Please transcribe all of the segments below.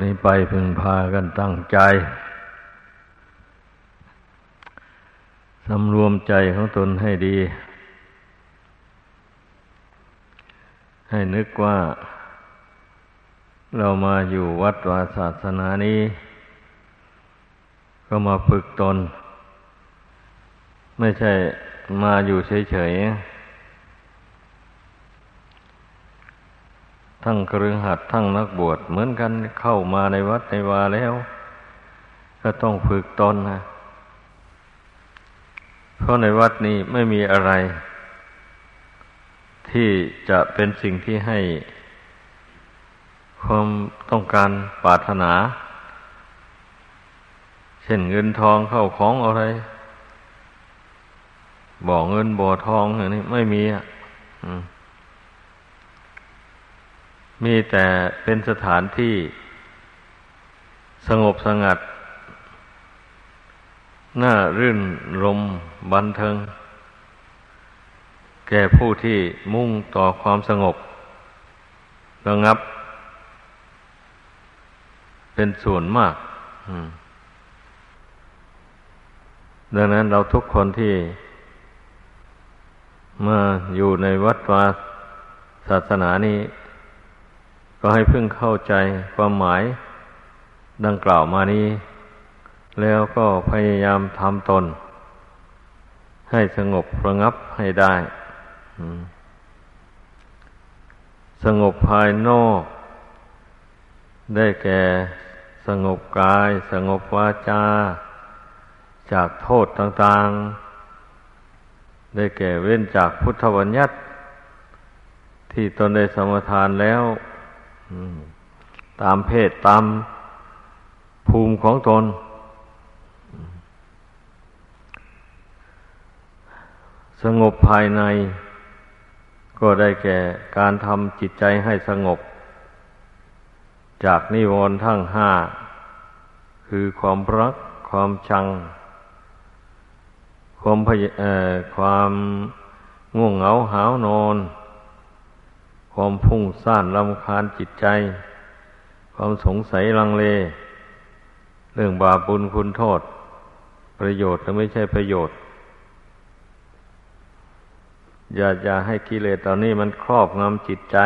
นี้ไปพึงพากันตั้งใจสำรวมใจของตนให้ดี ให้นึกว่า เรามาอยู่วัดวาศาสนานี้ ก็มาฝึกตน ไม่ใช่มาอยู่เฉยๆ ทั้งครือหัดทั้งนักบวชเหมือนกันเข้ามาในวัดในวาแล้ว ก็ต้องฝึกตนนะ เพราะในวัดนี้ไม่มีอะไร ที่จะเป็นสิ่งที่ให้ความต้องการปรารถนา เช่นเงินทองเข้าของอะไร บ่อเงินบ่อทองอย่างนี้ไม่มีอะ อืม มีแต่เป็นสถานที่สงบสงัด น่ารื่นรมบันเทิง แก่ผู้ที่มุ่งต่อความสงบระงับ เป็นส่วนมากดังนั้นเราทุกคนที่ มาอยู่ในวัดวาศาสนานี้ ก็ให้เพึ่งเข้าใจความหมายดังกล่าวมานี้ แล้วก็พยายามทำตน ให้สงบระงับให้ได้ สงบภายนอก ได้แก่สงบกาย สงบวาจา จากโทษต่างๆ ได้แก่เว้นจากพุทธวัญญัติ ที่ตนได้สมทานแล้ว ตามเพศตามภูมิของตน สงบภายใน ก็ได้แก่การทำจิตใจให้สงบ จากนิวรณ์ทั้งห้า คือความรัก ความชัง ความความง่วงเหงาหาวนอน ความพุ่งซ่านลำคาญจิตใจ ความสงสัยลังเล เรื่องบาปบุญคุณโทษ ประโยชน์หรือไม่ใช่ประโยชน์ อย่าอย่าให้กิเลสเหล่านี้มันครอบงำจิตใจ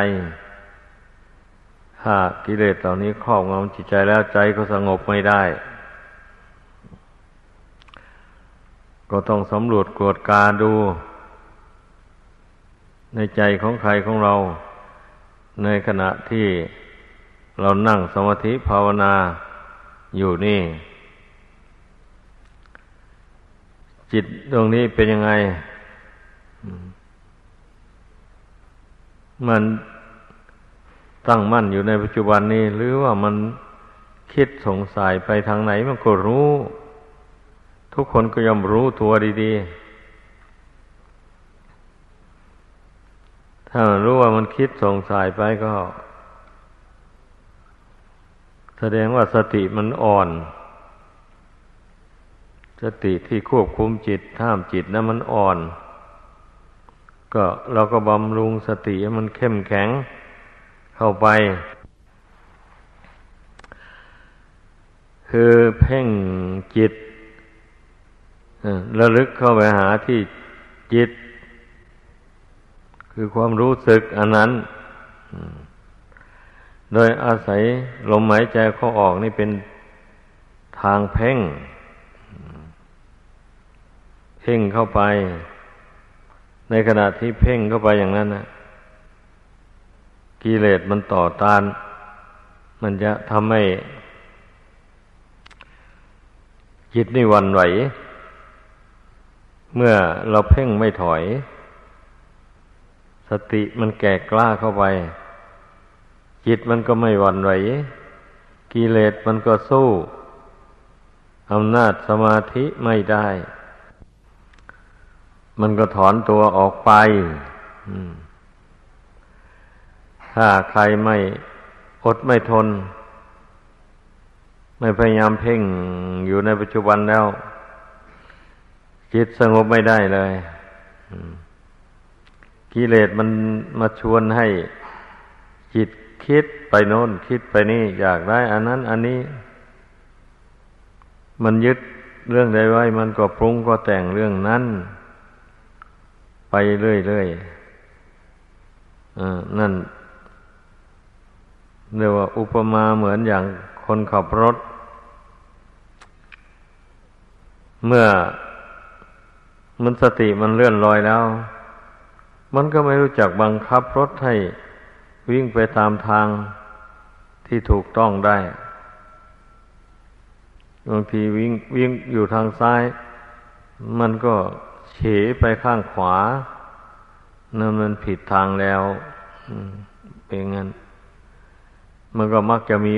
ถ้ากิเลสเหล่านี้ครอบงำจิตใจแล้วใจก็สงบไม่ได้ ก็ต้องสำรวจกวดกาดูในใจของใครของเรา ในขณะที่เรานั่งสมาธิภาวนาอยู่นี่ จิตดวงนี้เป็นยังไง มันตั้งมั่นอยู่ในปัจจุบันนี้ หรือว่ามันคิดสงสัยไปทางไหนมันก็รู้ ทุกคนก็ยอมรู้ตัวดี ๆ ถ้ารู้ว่ามันคิดสงสัยไปก็ แสดงว่าสติมันอ่อน สติที่ควบคุมจิตท่ามจิตนะมันอ่อน ก็เราก็บำรุงสติให้มันเข้มแข็งเข้าไป คือเพ่งจิตระลึกเข้าไปหาที่จิต คือความรู้สึกอันนั้น โดยอาศัยลมหายใจเข้าออกนี่เป็นทางเพ่ง เพ่งเข้าไป ในขณะที่เพ่งเข้าไปอย่างนั้นนะกิเลสมันต่อต้าน มันจะทำให้จิตนี่วันไหว เมื่อเราเพ่งไม่ถอย สติมันแก่กล้าเข้าไป จิตมันก็ไม่หวั่นไหวกิเลสมันก็สู้อำนาจสมาธิไม่ได้ มันก็ถอนตัวออกไปถ้าใครไม่อดไม่ทน ไม่พยายามเพ่งอยู่ในปัจจุบันแล้ว จิตสงบไม่ได้เลย อืม กิเลสมันมาชวนให้จิตคิดไปโน้นคิดไปนี่อยากได้ อันนั้น อันนี้ มันยึดเรื่องใดไว้ มันก็ปรุงก็แต่งเรื่องนั้น ไปเรื่อยๆนั่นเรียกว่าอุปมาเหมือนอย่างคนขับรถ เมื่อมันสติมันเลื่อนลอยแล้ว มันก็ไม่รู้จักบังคับรถให้วิ่งไปตามทางที่ถูกต้องได้ บางทีวิ่งวิ่งอยู่ทางซ้าย มันก็เฉไปข้างขวา นั่นมันผิดทางแล้วเป็นงั้น มันก็มักจะมี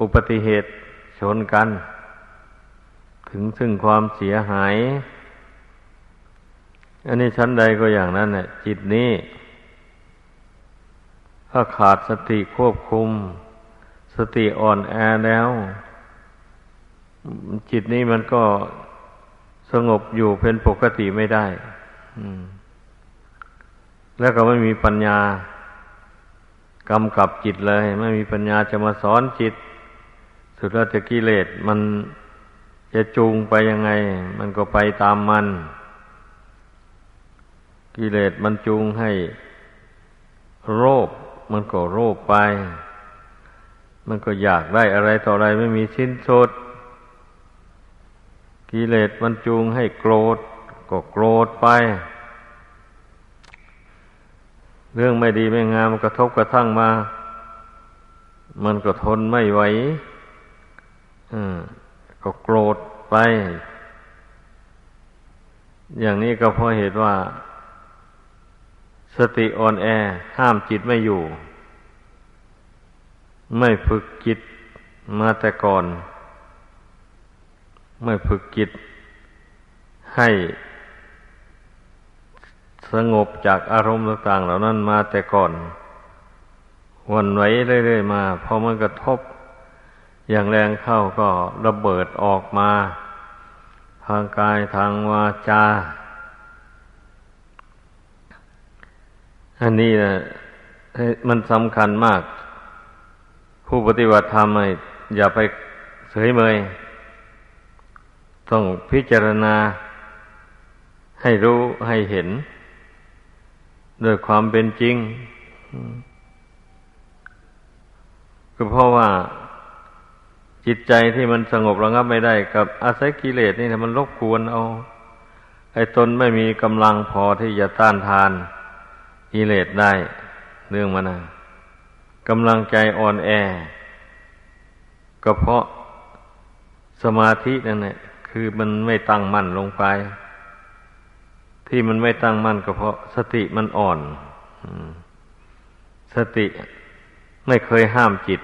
อุบัติเหตุชนกัน ถึงซึ่งความเสียหาย อันนี้ชั้นใดก็อย่างนั้นแหละจิตนี้ ถ้าขาดสติควบคุม สติอ่อนแอแล้ว จิตนี้มันก็สงบอยู่เป็นปกติไม่ได้แล้วก็ไม่มีปัญญากำกับจิตเลย ไม่มีปัญญาจะมาสอนจิต สุดแล้วจะกิเลสมันจะจูงไปยังไง มันก็ไปตามมัน กิเลสมันจูงให้โรคมันก็โรคไป มันก็อยากได้อะไรต่ออะไรไม่มีสิ้นสุด กิเลสมันจูงให้โกรธ ก็โกรธไป เรื่องไม่ดีไม่งามกระทบกระทั่งมา มันก็ทนไม่ไหวก็โกรธไป อย่างนี้ก็เพราะเหตุว่า สติอ่อนแอห้ามจิตไม่อยู่ ไม่ฝึกจิตมาแต่ก่อน ไม่ฝึกจิตให้สงบจากอารมณ์ต่างๆ เหล่านั้นมาแต่ก่อนวันไหวเรื่อยๆมาพอมันกระทบ อย่างแรงเข้าก็ระเบิดออกมา ทางกายทางวาจา อันนี้นะมันสำคัญมาก ผู้ปฏิบัติธรรมอย่าไปเสยเมย ต้องพิจารณาให้รู้ให้เห็นด้วยความเป็นจริง ก็เพราะว่าจิตใจที่มันสงบระงับไม่ได้กับอาศัยกิเลสนี่มันรบกวนเอาไอ้ตนไม่มีกำลังพอที่จะต้านทาน กิเลสได้ เรื่องมันนะกำลังใจอ่อนแอ ก็เพราะสมาธินั่นแหละคือมันไม่ตั้งมั่นลงไป ที่มันไม่ตั้งมั่นก็เพราะสติมันอ่อนสติไม่เคยห้ามจิต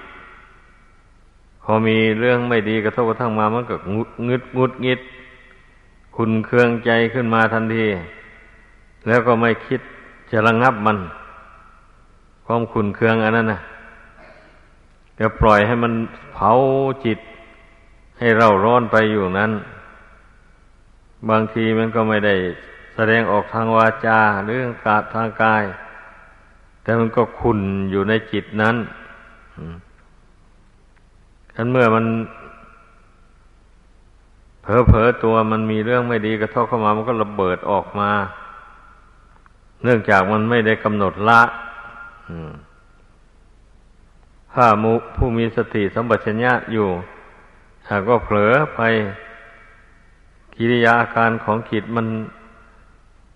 พอมีเรื่องไม่ดีกระทบกระทั่งมามันก็งุดงึดงุดงิด คุณเครื่องใจขึ้นมาทันที แล้วก็ไม่คิด จะระงับมัน ความขุนเคืองอันนั้นนะจะปล่อยให้มันเผาจิต ให้เราร้อนไปอยู่นั้น บางทีมันก็ไม่ได้แสดงออกทางวาจาหรือกาทางกาย แต่มันก็ขุนอยู่ในจิตนั้นฉันเมื่อมันเผลอๆตัวมันมีเรื่องไม่ดีกระทบเข้ามามันก็ระเบิดออกมา เนื่องจากมันไม่ได้กำหนดละถ้ามุผู้มีสติสัมปชัญญะอยู่ หากว่าเผลอไป กิริยาอาการของจิตมัน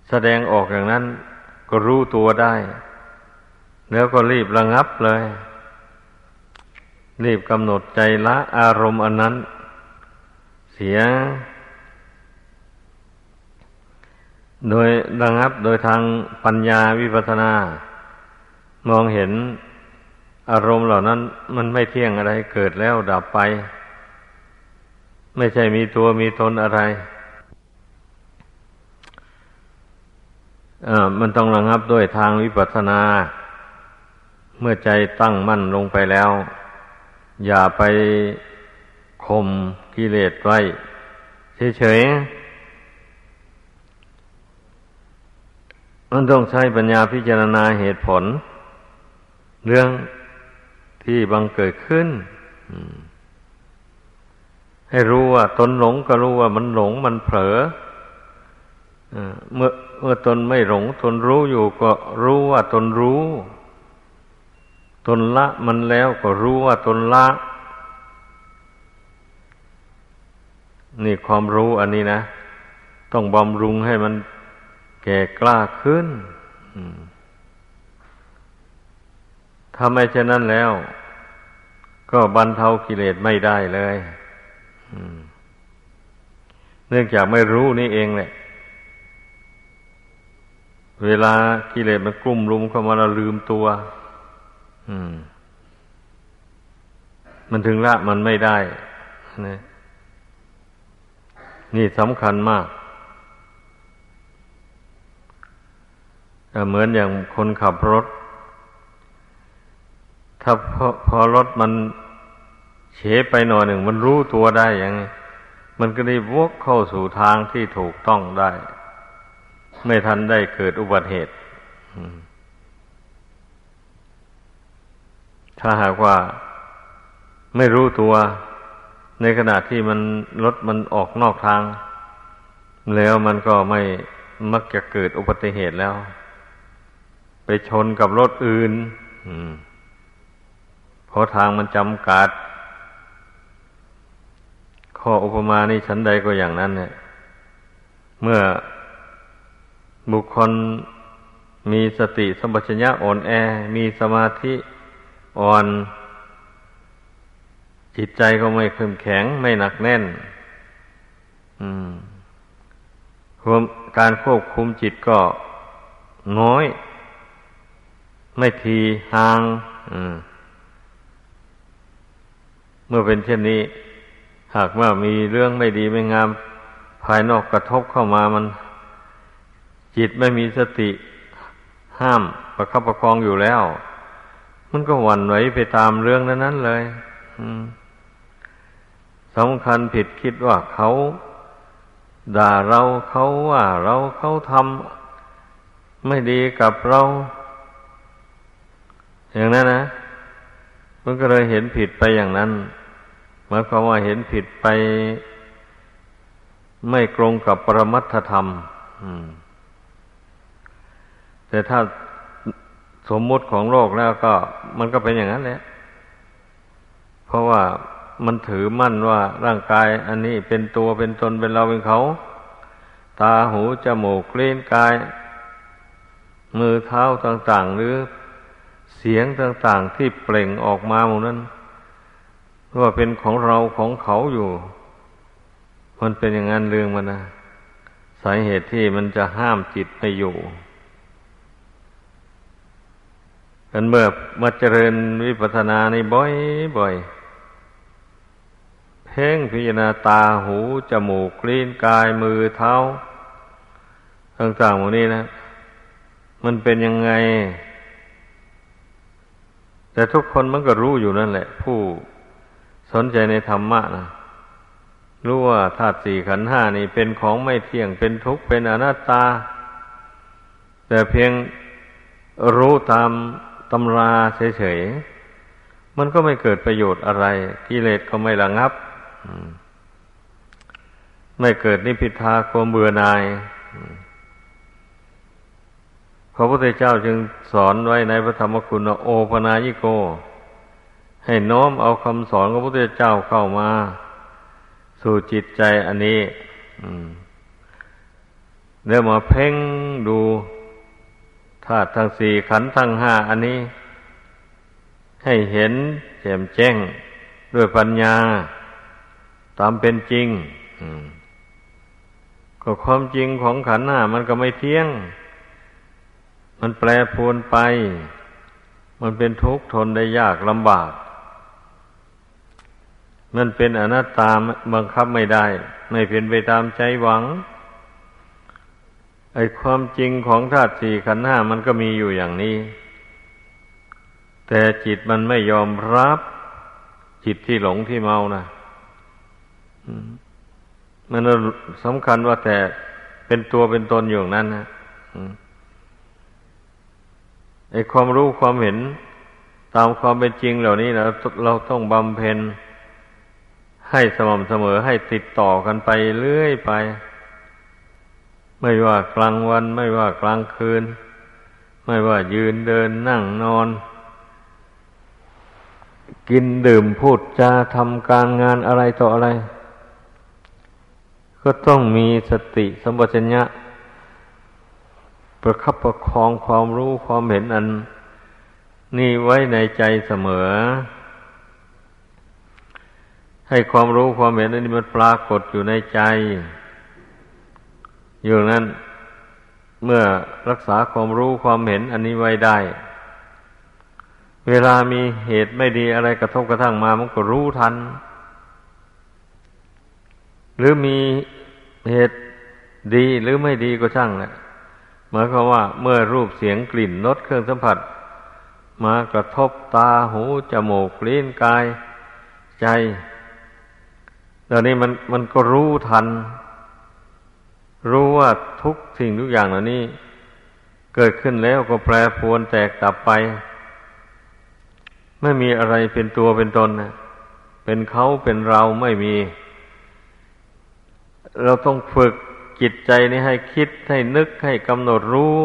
แสดงออกอย่างนั้น ก็รู้ตัวได้ แล้วก็รีบระงับเลย รีบกำหนดใจละอารมณ์อันนั้น เสีย โดยระงับโดยทางปัญญาวิปัสนา มองเห็นอารมณ์เหล่านั้น มันไม่เที่ยงอะไรเกิดแล้วดับไป ไม่ใช่มีตัวมีตนอะไรมันต้องระงับด้วยทางวิปัสสนา เมื่อใจตั้งมั่นลงไปแล้ว อย่าไปข่มกิเลสไว้เฉยๆ มันต้องใช้ปัญญาพิจารณาเหตุผล เรื่องที่บังเกิดขึ้นให้รู้ว่าตนหลงก็รู้ว่ามันหลงมันเผลอเมื่อเมื่อตนไม่หลง ตนรู้อยู่ก็รู้ว่าตนรู้ ตนละมันแล้วก็รู้ว่าตนละ นี่ความรู้อันนี้นะ ต้องบำรุงให้มัน แก่กล้าขึ้นถ้าไม่เช่นนั้นแล้ว ก็บรรเทากิเลสไม่ได้เลยเนื่องจากไม่รู้นี่เองแหละ เวลากิเลสมันกลุ่มรุมเข้ามาเราลืมตัวมันถึงละมันไม่ได้ นี่สำคัญมาก เหมือนอย่างคนขับรถ ถ้าพอพอรถมันเฉไปหน่อยหนึ่ง มันรู้ตัวได้อย่างนี้มันก็ได้วกเข้าสู่ทางที่ถูกต้องได้ ไม่ทันได้เกิดอุบัติเหตุ ถ้าหากว่าไม่รู้ตัวในขณะที่มันรถมันออกนอกทาง แล้วมันก็ไม่มักจะเกิดอุบัติเหตุแล้ว ไปชนกับรถอื่นเพราะทางมันจำกัด ข้ออุปมานี่ชั้นใดก็อย่างนั้น เนี่ย เมื่อบุคคลมีสติสัมปชัญญะอ่อนแอ มีสมาธิอ่อน จิตใจก็ไม่เข้มแข็ง ไม่หนักแน่นการควบคุมจิตก็น้อย ไม่ทีห่างเมื่อเป็นเช่นนี้ หากว่ามีเรื่องไม่ดีไม่งาม ภายนอกกระทบเข้ามามัน จิตไม่มีสติห้ามประคับประคองอยู่แล้ว มันก็หวั่นไหวไปตามเรื่องนั้นๆเลยสำคัญผิดคิดว่าเขาด่าเราเขาว่าเราเขาทำไม่ดีกับเรา อย่างนั้นนะมันก็เลยเห็นผิดไปอย่างนั้นหมายความว่าเห็นผิดไป ไม่ตรงกับปรมัตถธรรมแต่ถ้าสมมุติของโลกแล้วก็ มันก็เป็นอย่างนั้นแหละ เพราะว่ามันถือมั่นว่าร่างกาย อันนี้เป็นตัวเป็นตนเป็นเราเป็นเขา ตาหูจมูกเล่นกาย มือเท้าต่าง ๆ หรือ เสียงต่างๆที่เปล่งออกมาหมดนั้นว่าเป็นของเราของเขาอยู่ มันเป็นอย่างนั้นเรื่องมันนะสาเหตุที่มันจะห้ามจิตไม่อยู่กันเมื่อมาเจริญวิปัสสนาในบ่อยบ่อย เพ่งพิจารณาตาหูจมูกลิ้นกายมือเท้าต่างๆหมดนี้นะ มันเป็นยังไง แต่ทุกคนมันก็รู้อยู่นั่นแหละ ผู้สนใจในธรรมะนะรู้ว่าธาตุสี่ขันห้านี่เป็นของไม่เที่ยงเป็นทุกข์เป็นอนัตตา แต่เพียงรู้ตามตำราเฉยๆ มันก็ไม่เกิดประโยชน์อะไร กิเลสก็ไม่ระงับ ไม่เกิดนิพิทาความเบื่อหน่าย พระพุทธเจ้าจึงสอนไว้ในพระธรรมคุณโอปนายิโก ให้น้อมเอาคำสอนของพระพุทธเจ้าเข้ามา สู่จิตใจอันนี้เดี๋ยวมาเพ่งดูธาตุทั้งสี่ขันธ์ทั้งห้าอันนี้ ให้เห็นแจ่มแจ้งด้วยปัญญา ตามเป็นจริงก็ความจริงของขันธ์ห้ามันก็ไม่เที่ยง มันแปรปรวนไป มันเป็นทุกข์ทนได้ยากลำบาก มันเป็นอนัตตาบังคับไม่ได้ ไม่เป็นไปตามใจหวัง ไอ้ความจริงของธาตุสี่ขันธ์ห้ามันก็มีอยู่อย่างนี้ แต่จิตมันไม่ยอมรับ จิตที่หลงที่เมานะมันสำคัญว่าแต่เป็นตัวเป็นตนอยู่นั้นนะ ไอ้ความรู้ความเห็นตามความเป็นจริงเหล่านี้นะเราต้องบำเพ็ญให้สม่ำเสมอให้ติดต่อกันไปเรื่อยไป ไม่ว่ากลางวันไม่ว่ากลางคืน ไม่ว่ายืนเดินนั่งนอน กินดื่มพูดจาทำการงานอะไรต่ออะไร ก็ต้องมีสติสัมปชัญญะ ประคับประคองความรู้ความเห็นอัน นี่ไว้ในใจเสมอ ให้ความรู้ความเห็นอันนี้มันปรากฏอยู่ในใจ อยู่นั้นเมื่อรักษาความรู้ความเห็นอันนี้ไว้ได้ เวลามีเหตุไม่ดีอะไรกระทบกระทั่งมามันก็รู้ทัน หรือมีเหตุดีหรือไม่ดีก็ช่างแหละ หมายความว่า เมื่อรูปเสียงกลิ่นรสเครื่องสัมผัส มากระทบตาหูจมูกลิ้นกาย ใจเดี๋ยวนี้มันมันก็รู้ทัน รู้ว่าทุกสิ่งทุกอย่างเหล่านี้ เกิดขึ้นแล้วก็แปรปรวนแตกดับไป ไม่มีอะไรเป็นตัวเป็นตนนะเป็นเขาเป็นเราไม่มี เราต้องฝึก จิตใจนี้ให้คิดให้นึกให้กำหนดรู้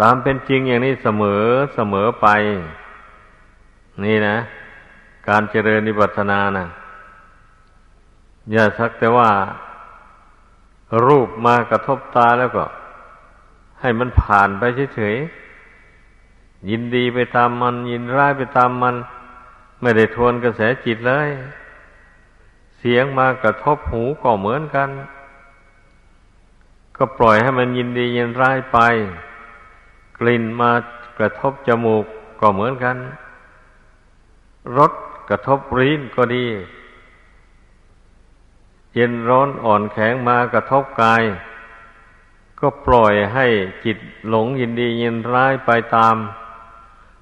ตามเป็นจริงอย่างนี้เสมอเสมอไป นี่นะ การเจริญนิพพานานะอย่าสักแต่ว่า รูปมากระทบตาแล้วก็ ให้มันผ่านไปเฉยๆยินดีไปตามมัน ยินร้ายไปตามมัน ไม่ได้ทวนกระแสจิตเลย เสียงมากระทบหูก็เหมือนกัน ก็ปล่อยให้มันยินดียินร้ายไป กลิ่นมากระทบจมูกก็เหมือนกันรสกระทบรีนก็ดี เย็นร้อนอ่อนแข็งมากระทบกาย ก็ปล่อยให้จิตหลงยินดียินร้ายไปตาม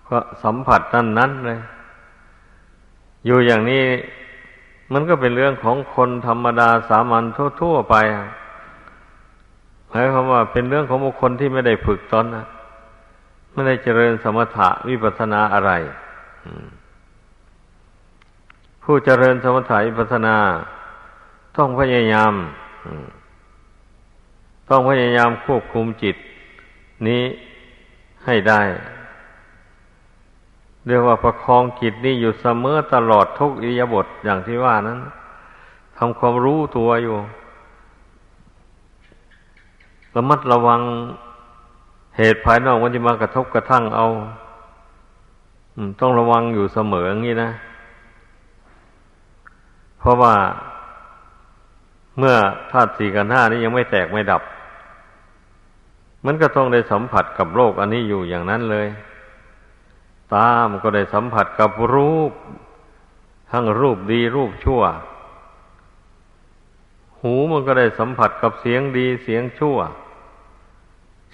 ก็สัมผัสนั้นนั้นเลย อยู่อย่างนี้ มันก็เป็นเรื่องของคนธรรมดาสามัญทั่ว ๆ ไปหมายความว่าเป็นเรื่องของบุคคลที่ไม่ได้ฝึกตนนะไม่ได้เจริญสมถะวิปัสนาอะไร ผู้เจริญสมถะอิปัสนา ต้องพยายาม ต้องพยายามควบคุมจิต นี้ให้ได้ เรียกว่าประคองจิตนี้อยู่เสมอตลอดทุกอิยาบทอย่างที่ว่านั้นทำความรู้ตัวอยู่ระมัดระวังเหตุภายนอกมันจะมากระทบกระทั่งเอาต้องระวังอยู่เสมออย่างนี้นะ เพราะว่าเมื่อธาตุสี่กันห้านี้ยังไม่แตกไม่ดับ มันก็ต้องได้สัมผัสกับโลกอันนี้อยู่อย่างนั้นเลย ตามก็ได้สัมผัสกับรูป ทั้งรูปดีรูปชั่ว หูมันก็ได้สัมผัสกับเสียงดีเสียงชั่ว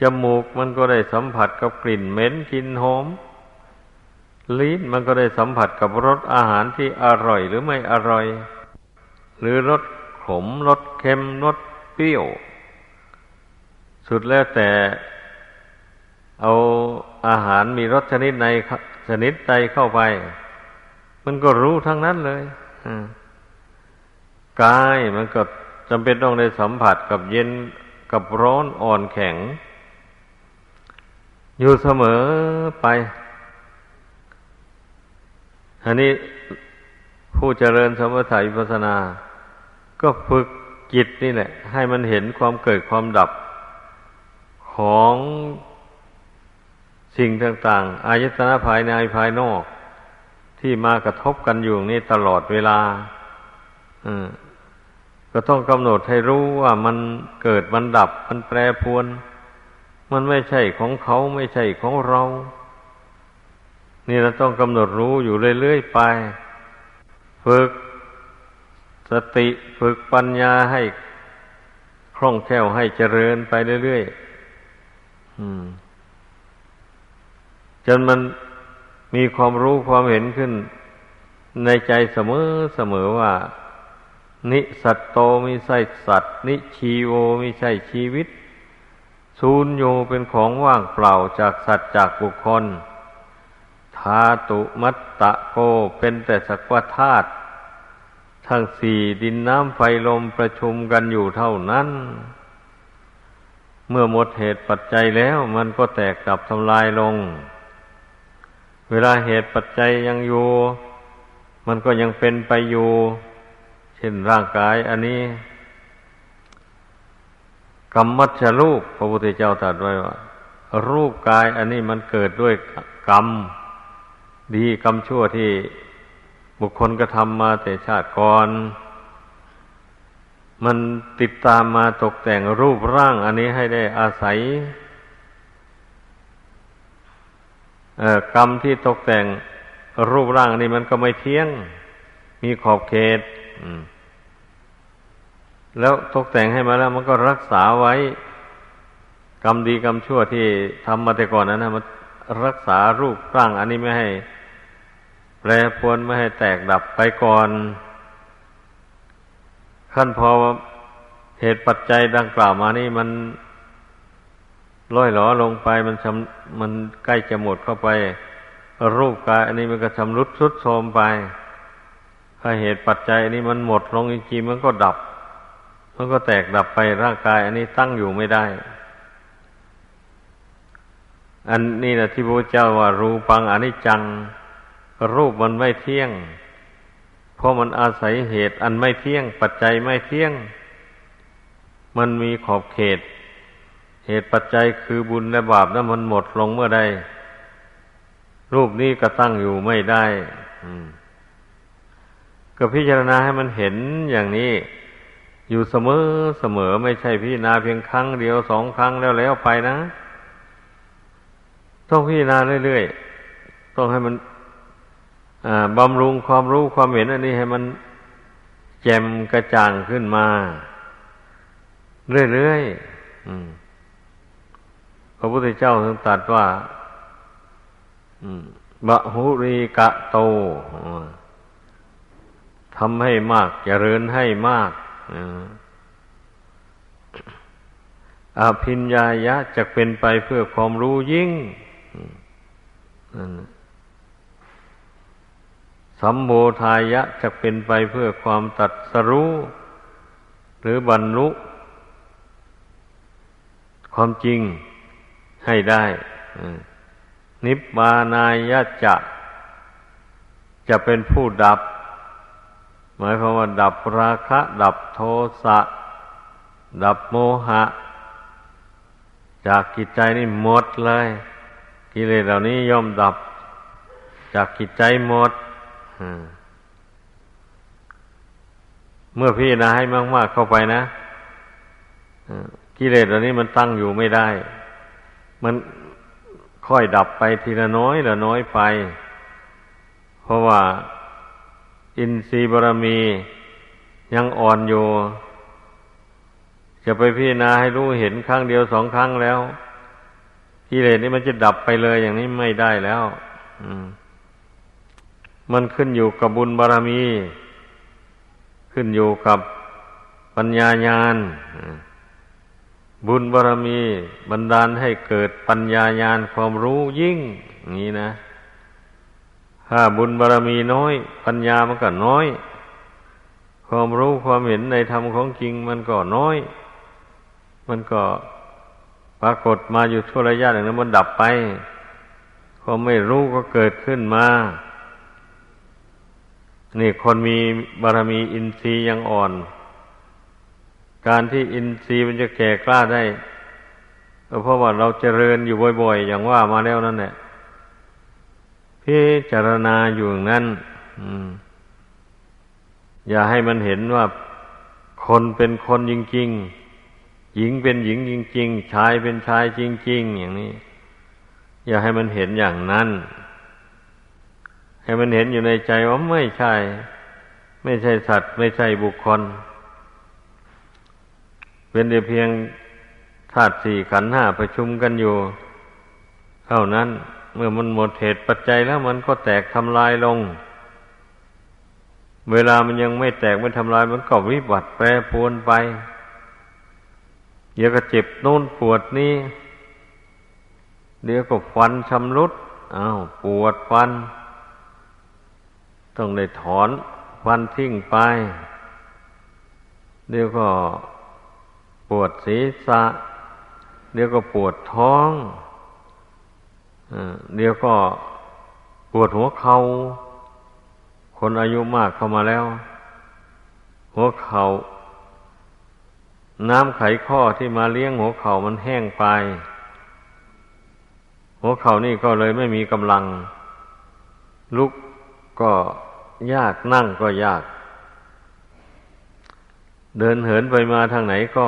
จมูกมันก็ได้สัมผัสกับกลิ่นเหม็นกลิ่นหอม ลิ้นมันก็ได้สัมผัสกับรสอาหารที่อร่อยหรือไม่อร่อย หรือรสขมรสเค็มรสเปรี้ยว สุดแล้วแต่ เอาอาหารมีรสชนิดในชนิดใดเข้าไป มันก็รู้ทั้งนั้นเลยกายมันก็จำเป็นต้องได้สัมผัสกับเย็นกับร้อนอ่อนแข็ง อยู่เสมอไปอันนี้ผู้เจริญสมถะวิปัสนา ก็ฝึกจิตนี่แหละ ให้มันเห็นความเกิดความดับของ สิ่งต่างๆอายตนะภายในภายนอกที่มากระทบกันอยู่นี่ตลอดเวลาก็ต้องกำหนดให้รู้ว่ามันเกิดมันดับ มันแปรปวน มันไม่ใช่ของเขาไม่ใช่ของเรา นี่เราต้องกำหนดรู้อยู่เรื่อยๆไป ฝึกสติฝึกปัญญาให้คล่องแคล่วให้เจริญไปเรื่อยๆ จนมันมีความรู้ความเห็นขึ้น ในใจเสมอเสมอว่า นิสัตโตม่ใช่สัตว์ นิชีโวม่ใช่ชีวิตศูนโยเป็นของว่างเปล่าจากสัตว์จากบุคคลาตุมัตตะโกเป็นแต่สักว่าธาตุทั้งสี่ดินน้ำไฟลมประชุมกันอยู่เท่านั้น เมื่อหมดเหตุปัจจัยแล้วมันก็แตกดับทำลายลง เวลาเหตุปัจจัยยังอยู่ มันก็ยังเป็นไปอยู่ เช่นร่างกายอันนี้กรรมัชรูปพระพุทธเจ้าตรัสไว้ว่า รูปกายอันนี้มันเกิดด้วยกรรม ดีกรรมชั่วที่บุคคลก็ทำมาแต่ชาติก่อน มันติดตามมาตกแต่งรูปร่างอันนี้ให้ได้อาศัย กรรมที่ตกแต่งรูปร่างนนี้มันก็ไม่เที่ยง มีขอบเขตแล้วตกแต่งให้มาแล้ว มันก็รักษาไว้ กรรมดีกรรมชั่วที่ทำมาแต่ก่อนนั้นนะมันรักษารูปร่าง อันนี้ไม่ให้ แปรปวนไม่ให้แตกดับไปก่อน ขั้นพอเหตุปัจจัยดังกล่าวมานี่มัน ล่อยหลอลงไปมันชำมันใกล้จะหมดเข้าไป รูปกาย อันนี้มันก็ชำรุดทรุดโทรมไป ถ้าเหตุปัจจัยอันนี้มันหมดลงจริงๆมันก็ดับ มันก็แตกดับไปร่างกาย อันนี้ตั้งอยู่ไม่ได้ อันนี้นะที่พระเจ้าว่า รูปังอนิจจัง รูปมันไม่เที่ยง เพราะมันอาศัยเหตุอันไม่เที่ยง ปัจจัยไม่เที่ยง มันมีขอบเขต เหตุปัจจัยคือบุญและบาปนั้นมันหมดลงเมื่อใดรูปนี้ก็ตั้งอยู่ไม่ได้ก็พิจารณาให้มันเห็นอย่างนี้ อยู่เสมอเสมอไม่ใช่พิจารณาเพียงครั้งเดียวสองครั้งแล้วแล้วไปนะ ต้องพิจารณาเรื่อยๆต้องให้มันบำรุงความรู้ความเห็นอันนี้ให้มันแจ่มกระจ่างขึ้นมา เรื่อยๆ ระพุทธเจ้าทรงตรัสว่าบะหุรีกะโตทำให้มากเจริญให้มากอาพิญญายะจะเป็นไปเพื่อความรู้ยิ่งสัมโบทายะจะเป็นไปเพื่อความตัดสรู้หรือบรรลุความจริง ให้ได้นิบบานายะจะจะเป็นผู้ดับ หมายความว่า ดับราคะ ดับโทสะ ดับโมหะ จากกิจใจนี่หมดเลย กิเลสเหล่านี้ย่อมดับ จากกิจใจหมดเมื่อพี่นะให้มาก ๆ เข้าไปนะกิเลสเหล่านี้มันตั้งอยู่ไม่ได้ มันค่อยดับไปทีละน้อยละน้อยไป เพราะว่าอินทรีย์บารมียังอ่อนอยู่ จะไปพี่นาให้รู้เห็นครั้งเดียวสองครั้งแล้วกิเลสนี้มันจะดับไปเลยอย่างนี้ไม่ได้แล้วอมมันขึ้นอยู่กับบุญบารรมี ขึ้นอยู่กับปัญญาญาณ บุญบารรมีบันดาลให้เกิดปัญญาญาณความรู้ยิ่งนี้นะ ถ้าบุญบารรมีน้อย ปัญญามันก็น้อย ความรู้ความเห็นในธรรมของจริงมันก็น้อย มันก็ปรากฏมาอยู่ชั่วระยะหนึ่งแล้วมันดับไปความไม่รู้ก็เกิดขึ้นมา นี่คนมีบารมีอินทรีย์ยังอ่อน การที่อินทรีย์มันจะแก่กล้าได้เพราะว่าเราเจริญอยู่บ่อย ๆ อย่างว่ามาแล้วนั่นแหละพิจารณาอยู่อย่างนั้นอย่าให้มันเห็นว่าคนเป็นคนจริงๆหญิงเป็นหญิงจริงๆชายเป็นชายจริง ๆ อย่างนี้ อย่าให้มันเห็นอย่างนั้น ให้มันเห็นอยู่ในใจว่าไม่ใช่ ไม่ใช่สัตว์ ไม่ใช่บุคคล เป็นแต่เพียงธาตุสี่ขันห้าประชุมกันอยู่ เท่านั้นเมื่อมันหมดเหตุปัจจัยแล้วมันก็แตกทำลายลง เวลามันยังไม่แตกไม่ทำลายมันก็วิบัติแปรปรวนไปเดี๋ยวก็เจ็บโน่นปวดนี่เดี๋ยวก็ฟันชำรุดอ้าวปวดฟัน ต้องได้ถอนฟันทิ้งไป เดี๋ยวก็ ปวดศีรษะ เดี๋ยวก็ปวดท้องเดี๋ยวก็ปวดหัวเขา่าคนอายุมากเข้ามาแล้ว หัวเขา่าน้ำไขข้อที่มาเลี้ยงหัวเข่ามันแห้งไป หัวเข่านี่ก็เลยไม่มีกำลัง ลุกก็ยากนั่งก็ยาก เดินเหินไปมาทางไหนก็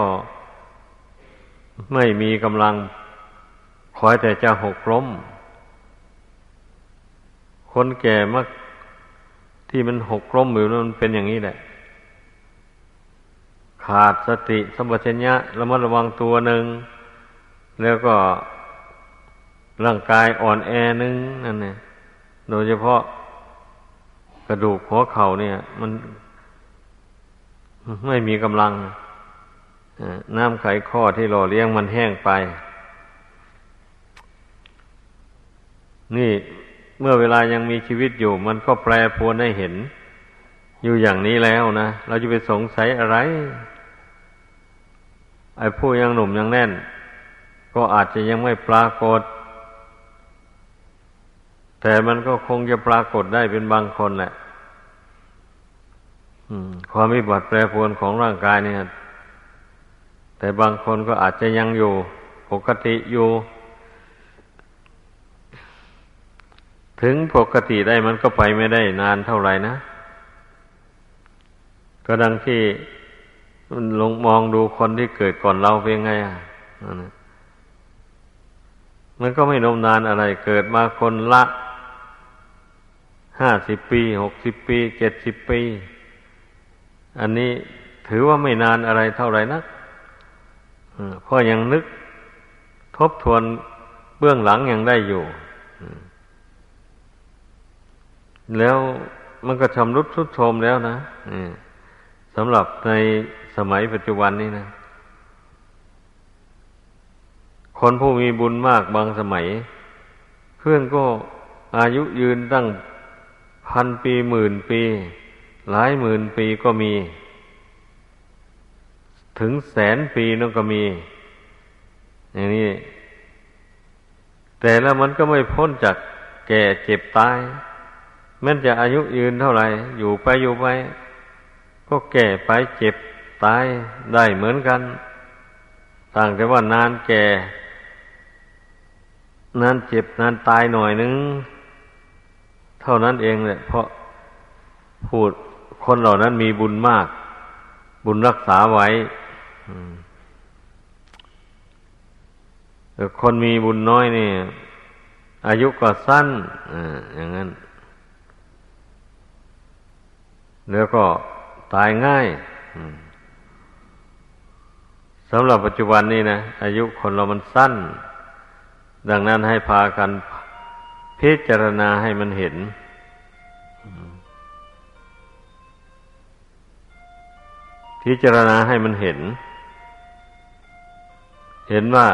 ไม่มีกำลังคอยแต่จะหกล้ม คนแก่มากที่มันหกล้มอยู่นั้นมันเป็นอย่างนี้แหละ ขาดสติสมบัติญะระมัดระวังตัวหนึ่ง แล้วก็ร่างกายอ่อนแอหนึ่งนั่นเนี่ยโดยเฉพาะกระดูกหัวเข่าเนี่ย มันไม่มีกำลังน้ น้ำไขข้อที่หล่อเลี้ยงมันแห้งไป นี่เมื่อเวลายังมีชีวิตอยู่ มันก็แปรปรวนให้เห็น อยู่อย่างนี้แล้วนะ เราจะไปสงสัยอะไร ไอ้ผู้ยังหนุ่มยังแน่น ก็อาจจะยังไม่ปรากฏ แต่มันก็คงจะปรากฏได้เป็นบางคนแหละความวิบัติแปรปรวนของร่างกายเนี่ย แต่บางคนก็อาจจะยังอยู่ ปกติอยู่ ถึงปกติได้มันก็ไปไม่ได้นานเท่าไหร่นะก็ดังที่ลงมองดูคนที่เกิดก่อนเราเป็นไงอะมันก็ไม่นมนานอะไร เกิดมาคนละห้าสิบปีหกสิบปีเจ็ดสิบปี อันนี้ถือว่าไม่นานอะไรเท่าไหร่นัก เพราะยังนึกทบทวนเบื้องหลังยังได้อยู่ แล้วมันก็ชำรุดทุดโทรมแล้วนะสำหรับในสมัยปัจจุบันนี้นะ คนผู้มีบุญมากบางสมัย เพื่อนก็อายุยืนตั้งพันปีหมื่นปี หลายหมื่นปีก็มี ถึงแสนปีนั่นก็มี อย่างนี้ แต่แล้วมันก็ไม่พ้นจากแก่เจ็บตาย แม้จะอายุยืนเท่าไหร่ อยู่ไปอยู่ไป ก็แก่ไปเจ็บตายได้เหมือนกัน ต่างแต่ว่านานแก่ นานเจ็บนานตายหน่อยนึง เท่านั้นเองเลยเพราะพูดคนเหล่านั้นมีบุญมาก บุญรักษาไว้ คนมีบุญน้อยนี่ อายุก็สั้นออย่างนั้น แล้วก็ตายง่ายสำหรับปัจจุบันนี้นะอายุคนเรามันสั้น ดังนั้นให้พากันพิจารณาให้มันเห็น พิจารณาให้มันเห็น เห็นว่า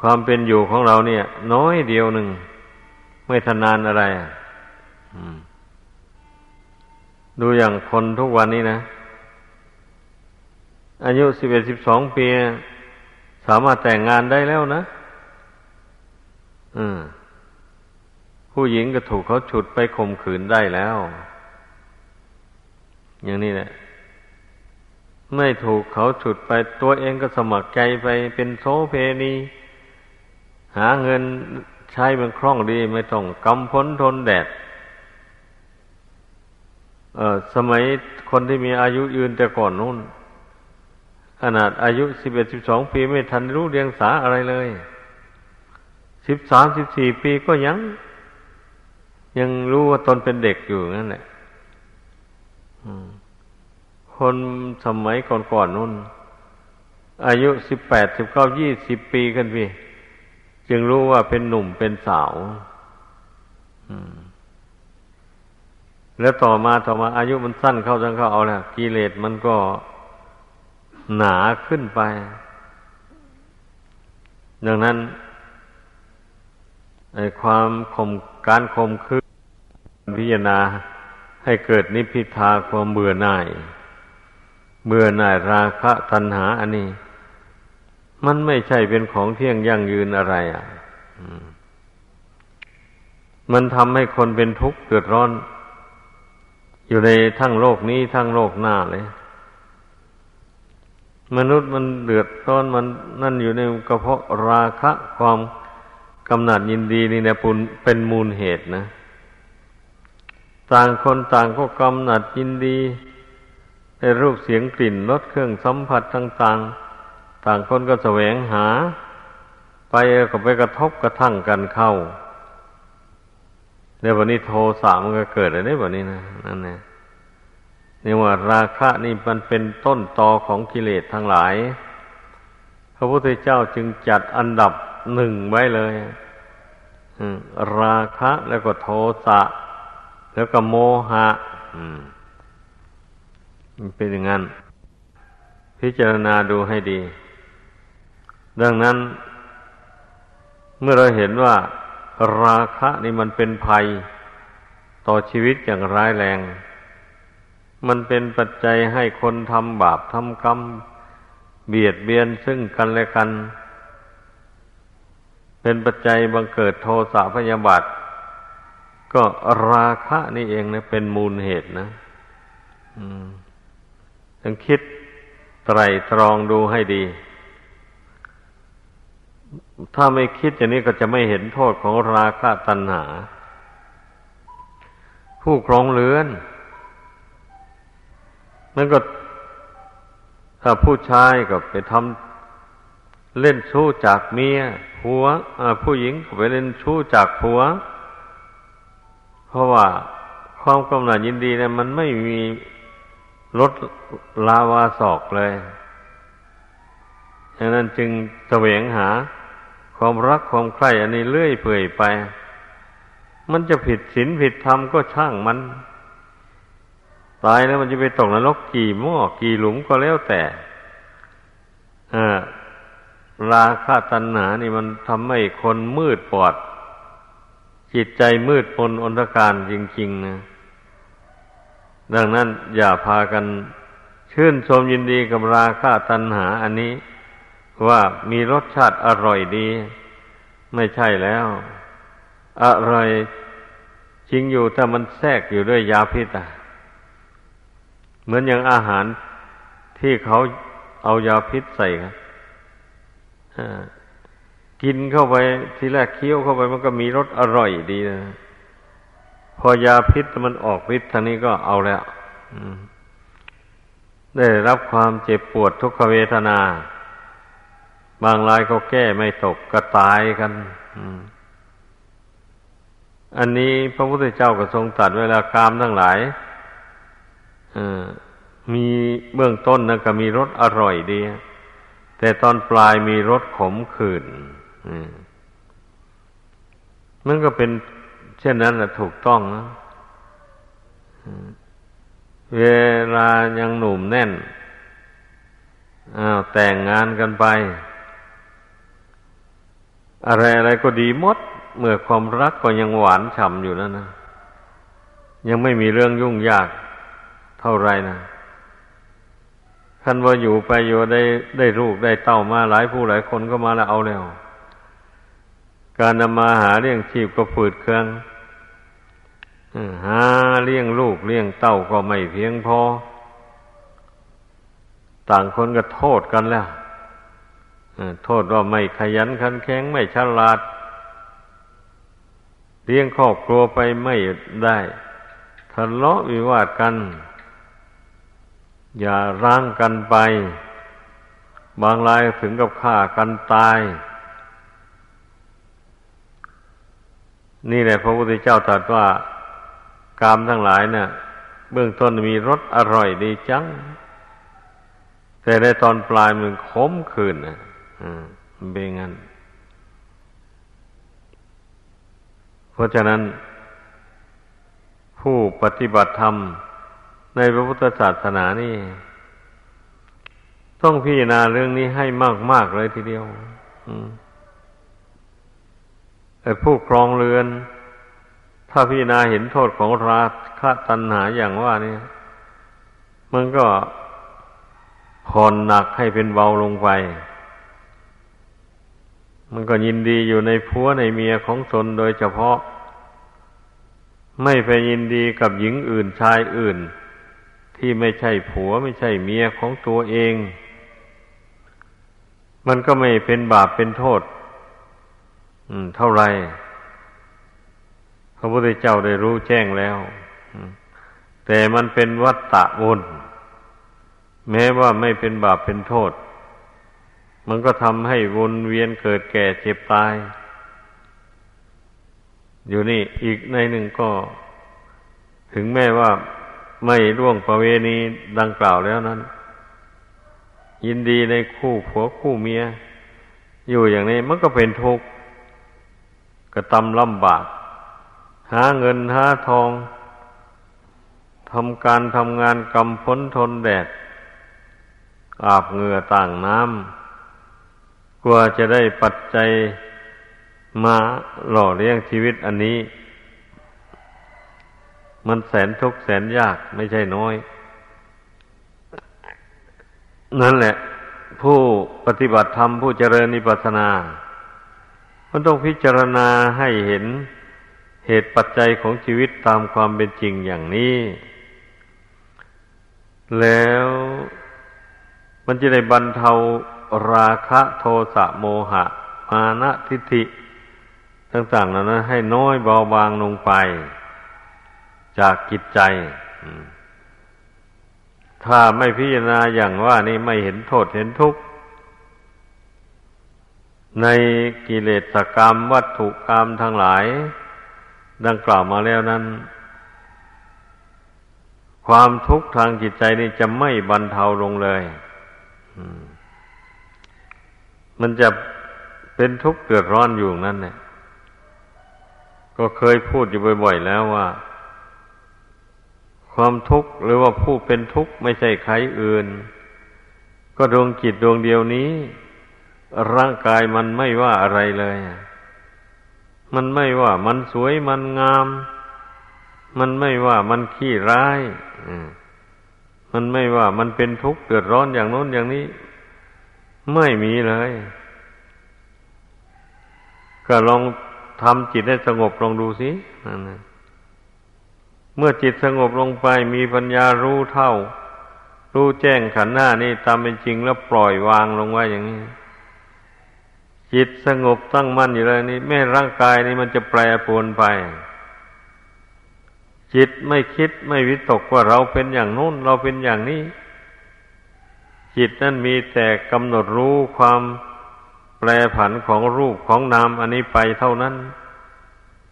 ความเป็นอยู่ของเราเนี่ย น้อยเดียวหนึ่ง ไม่ทนานอะไรดูอย่างคนทุกวันนี้นะอายุสิบเอ็ดสิบสองปี สามารถแต่งงานได้แล้วนะผู้หญิงก็ถูกเขาฉุดไปข่มขืนได้แล้ว อย่างนี้แหละ ไม่ถูกเขาฉุดไปตัวเองก็สมัครใจไปเป็นโซเพนีหาเงินใช้มันคล่องดีไม่ต้องกำพ้นทนแดด เออสมัยคนที่มีอายุยืนแต่ก่อนนู้น ขนาดอายุสิบเอ็ดสิบสองปีไม่ทันรู้เรียงสาอะไรเลยสิบสามสิบสี่ปีก็ยัง ยังรู้ว่าตนเป็นเด็กอยู่นั่นแหละ คนสมัยก่อนๆนู่น อายุสิบแปดสิบเก้ายี่สิบปีกันพี่จึงรู้ว่าเป็นหนุ่มเป็นสาวแล้วต่อมาต่อมาอายุมันสั้นเข้าจังเข้าเอาแหละกิเลสมันก็หนาขึ้นไป ดังนั้นไอ้ความคมการคมคือพิจารณาให้เกิดนิพพิทาความเบื่อหน่าย เบื่อหน่ายราคะตัณหาอันนี้ มันไม่ใช่เป็นของเที่ยงยั่งยืนอะไร อะมันทำให้คนเป็นทุกข์เดือดร้อน อยู่ในทั้งโลกนี้ทั้งโลกหน้าเลย มนุษย์มันเดือดร้อนมันนั่นอยู่ในกระเพาะราคะความกำหนัดยินดีนี่นะปุนเป็นมูลเหตุนะ ต่างคนต่างก็กำหนัดยินดี รูปเสียงกลิ่นรสเครื่องสัมผัสต่างๆ ต่างคนก็แสวงหา ไปก็ไปกระทบกระทั่งกันเข้าเดี๋ยววันนี้โทสะมันก็เกิดอะไรแบบนี้นะนั่นแหละนี่ว่าราคะนี่มันเป็นต้นตอของกิเลสทั้งหลาย พระพุทธเจ้าจึงจัดอันดับหนึ่งไว้เลยราคะแล้วก็โทสะแล้วก็โมหะมั นเป็นอย่างนั้น พิจารณาดูให้ดี ดังนั้น เมื่อเราเห็นว่าราคะนี่มันเป็นภัย ต่อชีวิตอย่างร้ายแรง มันเป็นปัจจัยให้คนทำบาปทำกรรม เบียดเบียนซึ่งกันและกัน เป็นปัจจัยบังเกิดโทสะพยาบาทก็ราคะนี่เองนะเป็นมูลเหตุนะ ต้องคิดไตรตรองดูให้ดี ถ้าไม่คิดอย่างนี้ก็จะไม่เห็นโทษของราคะตัณหา ผู้ครองเรือนมันก็ ถ้าผู้ชายก็ไปทำเล่นชู้จากเมียผัวผู้หญิงก็ไปเล่นชู้จากผัว เพราะว่าความกำหนัดยินดีเนี่ยมันไม่มี ลดลาวาศอกเลยดังนั้นจึงแสวงหาความรักความใคร่อันนี้เลื่อยเปื่อยไป มันจะผิดศีลผิดธรรมก็ช่างมัน ตายแล้วมันจะไปตกนรกกี่หม้อกี่หลุมก็แล้วแต่ราคะตัณหานี่มันทำให้คนมืดปอด จิตใจมืดปนอนตการจริง ๆ นะ ดังนั้นอย่าพากันชื่นชมยินดีกับราคะตัณหาอันนี้ ว่ามีรสชาติอร่อยดี ไม่ใช่แล้ว อร่อยจริงอยู่ถ้ามันแทรกอยู่ด้วยยาพิษอะเหมือนอย่างอาหารที่เขาเอายาพิษใส่ครับกินเข้าไปทีแรกเคี้ยวเข้าไปมันก็มีรสอร่อยดีนะ พอยาพิษมันออกฤทธิ์ทางนี้ก็เอาแล้วได้รับความเจ็บปวดทุกขเวทนา บางรายก็แก้ไม่ตกก็ตายกันอันนี้พระพุทธเจ้าก็ทรงตัดเวลากามทั้งหลายมีเบื้องต้นนะก็มีรสอร่อยดี แต่ตอนปลายมีรสขมขื่นมันก็เป็น ช่นนั้นแหละถูกต้องนะเวลายังหนุ่มแน่นอ้าวแต่งงานกันไป อะไรอะไรก็ดีหมด เมื่อความรักก็ยังหวานฉ่ำอยู่นั่นนะยังไม่มีเรื่องยุ่งยากเท่าไรนะท่านว่าอยู่ไปอยู่ได้ได้ลูกได้เต้ามาหลายผู้หลายคนก็มาแล้วเอาแล้ว การนำมาหาเลี้ยงชีพก็ฝืดเครื่อง หาเลี้ยงลูกเลี้ยงเต้าก็ไม่เพียงพอ ต่างคนก็โทษกันแล้วโทษว่าไม่ขยันขันแข็งไม่ฉลาด เลี้ยงครอบครัวไปไม่ได้ทะเลาะวิวาทกัน อย่าร้างกันไป บางรายถึงกับฆ่ากันตาย นี่แหละพระพุทธเจ้าตรัสว่า กามทั้งหลายเนะ่ะเบื้องต้นมีรสอร่อยดีจัง แต่ในตอนปลายมันขมขื่นนะเบงันเพราะฉะนั้น ผู้ปฏิบัติธรรม ในพระพุทธศาสนานี่ ต้องพิจารณาเรื่องนี้ให้มาก ๆ เลยทีเดียวไอ้ผู้ครองเรือน ถ้าพิจารณาเห็นโทษของราคะตัณหาอย่างว่านี่มันก็ผ่อนหนักให้เป็นเบาลงไป มันก็ยินดีอยู่ในผัวในเมียของตนโดยเฉพาะ ไม่ไปยินดีกับหญิงอื่นชายอื่น ที่ไม่ใช่ผัวไม่ใช่เมียของตัวเอง มันก็ไม่เป็นบาปเป็นโทษเท่าไหรพ ระพุทธเจ้าได้รู้แจ้งแล้ว แต่มันเป็นวัฏฏะวนแม้ว่าไม่เป็นบาปเป็นโทษ มันก็ทำให้วนเวียนเกิดแก่เจ็บตาย อยู่นี่อีกในหนึ่งก็ ถึงแม้ว่าไม่ร่วงประเวณีดังกล่าวแล้วนั้น ยินดีในคู่ผัวคู่เมีย อยู่อย่างนี้มันก็เป็นทุกข์กระตำลำบาก หาเงินหาทองทำการทำงานกำพ้นทนแดด อาบเหงื่อต่างน้ำกลัวจะได้ปัจจัยมาหล่อเลี้ยงชีวิตอันนี้ มันแสนทุกข์แสนยากไม่ใช่น้อย นั่นแหละ ผู้ปฏิบัติธรรมผู้เจริญนิพพานา มันต้องพิจารณาให้เห็น เหตุปัจจัยของชีวิตตามความเป็นจริงอย่างนี้ แล้วมันจะได้บรรเทาราคะโทสะโมหะ มานะทิฏฐิต่างๆเหล่านั้นให้น้อยเบาบางลงไป จากกิจใจ ถ้าไม่พิจารณาอย่างว่านี่ไม่เห็นโทษเห็นทุกข์ ในกิเลสกรรมวัตถุกรรมทั้งหลาย ดังกล่าวมาแล้วนั้น ความทุกข์ทางจิตใจนี่จะไม่บรรเทาลงเลย มันจะเป็นทุกข์เดือดร้อนอยู่นั่นเนี่ยก็เคยพูดอยู่บ่อย ๆ แล้วว่า ความทุกข์หรือว่าผู้เป็นทุกข์ไม่ใช่ใครอื่น ก็ดวงจิตดวงเดียวนี้ ร่างกายมันไม่ว่าอะไรเลย มันไม่ว่ามันสวยมันงาม มันไม่ว่ามันขี้ร้ายมันไม่ว่ามันเป็นทุกข์เดือดร้อนอย่างโน้นอย่างนี้ ไม่มีเลย ก็ลองทำจิตให้สงบลองดูสิเมื่อจิตสงบลงไปมีปัญญารู้เท่า รู้แจ้งขันหน้านี่ตามเป็นจริงแล้วปล่อยวางลงไว้อย่างนี้ จิตสงบตั้งมั่นอยู่แล้วนี่แม่ร่างกายนี่มันจะแปรปรวนไป จิตไม่คิดไม่วิตกว่าเราเป็นอย่างนู้น เราเป็นอย่างนี้ จิตนั่นมีแต่กำหนดรู้ความแปรผันของรูปของนามอันนี้ไปเท่านั้น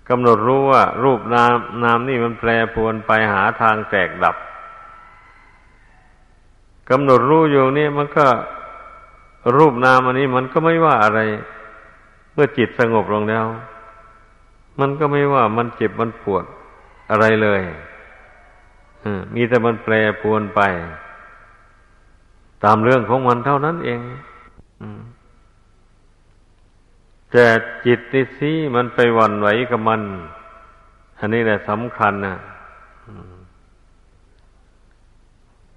กำหนดรู้ว่า รูปนามนามนี่มันแปรปรวนไปหาทางแตกดับกำหนดรู้อยู่นี่มันก็ รูปนามอันนี้มันก็ไม่ว่าอะไร เมื่อจิตสงบลงแล้ว มันก็ไม่ว่ามันเจ็บมันปวดอะไรเลยมีแต่มันแปรปวนไป ตามเรื่องของมันเท่านั้นเองแต่จิตนี่สิมันไปหวั่นไหวกับมัน อันนี้แหละสำคัญนะ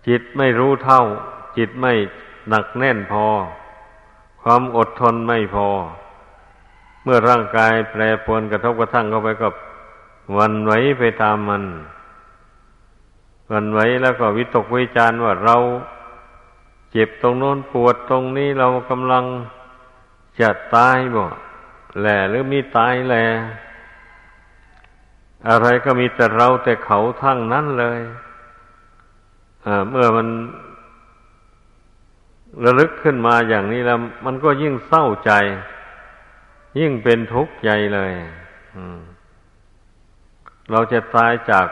จิตไม่รู้เท่า จิตไม่ หนักแน่นพอ ความอดทนไม่พอ เมื่อร่างกายแปรปรวนกระทบกระทั่งเข้าไปกับวันไหวไปตามมันวันไหวแล้วก็วิตกวิจารว่าเราเจ็บตรงโน้นปวดตรงนี้เรากำลังจะตายบ่แหล่หรือมีตายแหล่อะไรก็มีแต่เราแต่เขาทั้งนั้นเลยเมื่อมัน ระลึกขึ้นมาอย่างนี้แล้ว มันก็ยิ่งเศร้าใจ ยิ่งเป็นทุกข์ใจเลยเราจะตายจาก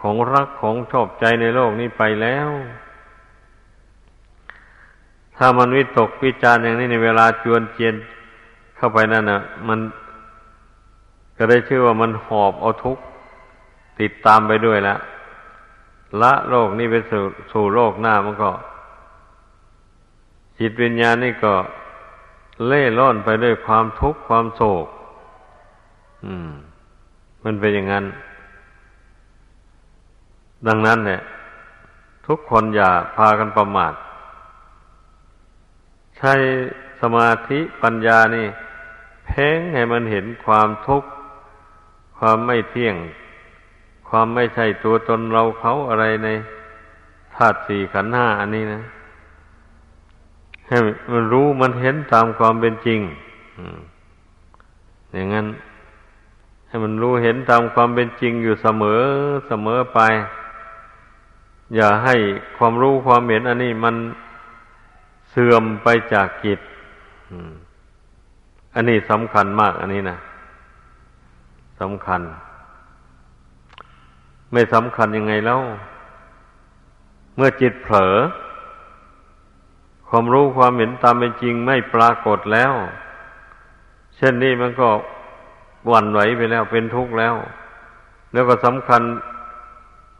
ของรักของชอบใจในโลกนี้ไปแล้ว ถ้ามันวิตกวิจารอย่างนี้ในเวลาจวนเจียนเข้าไปนั่นนะมันก็ได้ชื่อว่ามันหอบเอาทุกข์ติดตามไปด้วยแล้วละโลกนี้ไปสู่สู่โลกหน้ามันก็ จิตวิญญาณนี่ก็เล่ร่อนไปด้วยความทุกข์ความโศก อืม มันเป็นอย่างนั้น ดังนั้นเนี่ย ทุกคนอย่าพากันประมาท ใช้สมาธิปัญญานี่ เพ่งให้มันเห็นความทุกข์ ความไม่เที่ยง ความไม่ใช่ตัวตนเราเขาอะไรในธาตุสี่ขันธ์ห้าอันนี้นะ ให้มันรู้มันเห็นตามความเป็นจริงอย่างนั้น ให้มันรู้เห็นตามความเป็นจริงอยู่เสมอเสมอไป อย่าให้ความรู้ความเห็นอันนี้มันเสื่อมไปจากกิจอันนี้สำคัญมาก อันนี้นะสำคัญ ไม่สำคัญยังไงแล้ว เมื่อจิตเผลอ ความรู้ความเห็นตามเป็นจริงไม่ปรากฏแล้ว เช่นนี้มันก็หวั่นไหวไปแล้วเป็นทุกข์แล้ว แล้วก็สำคัญ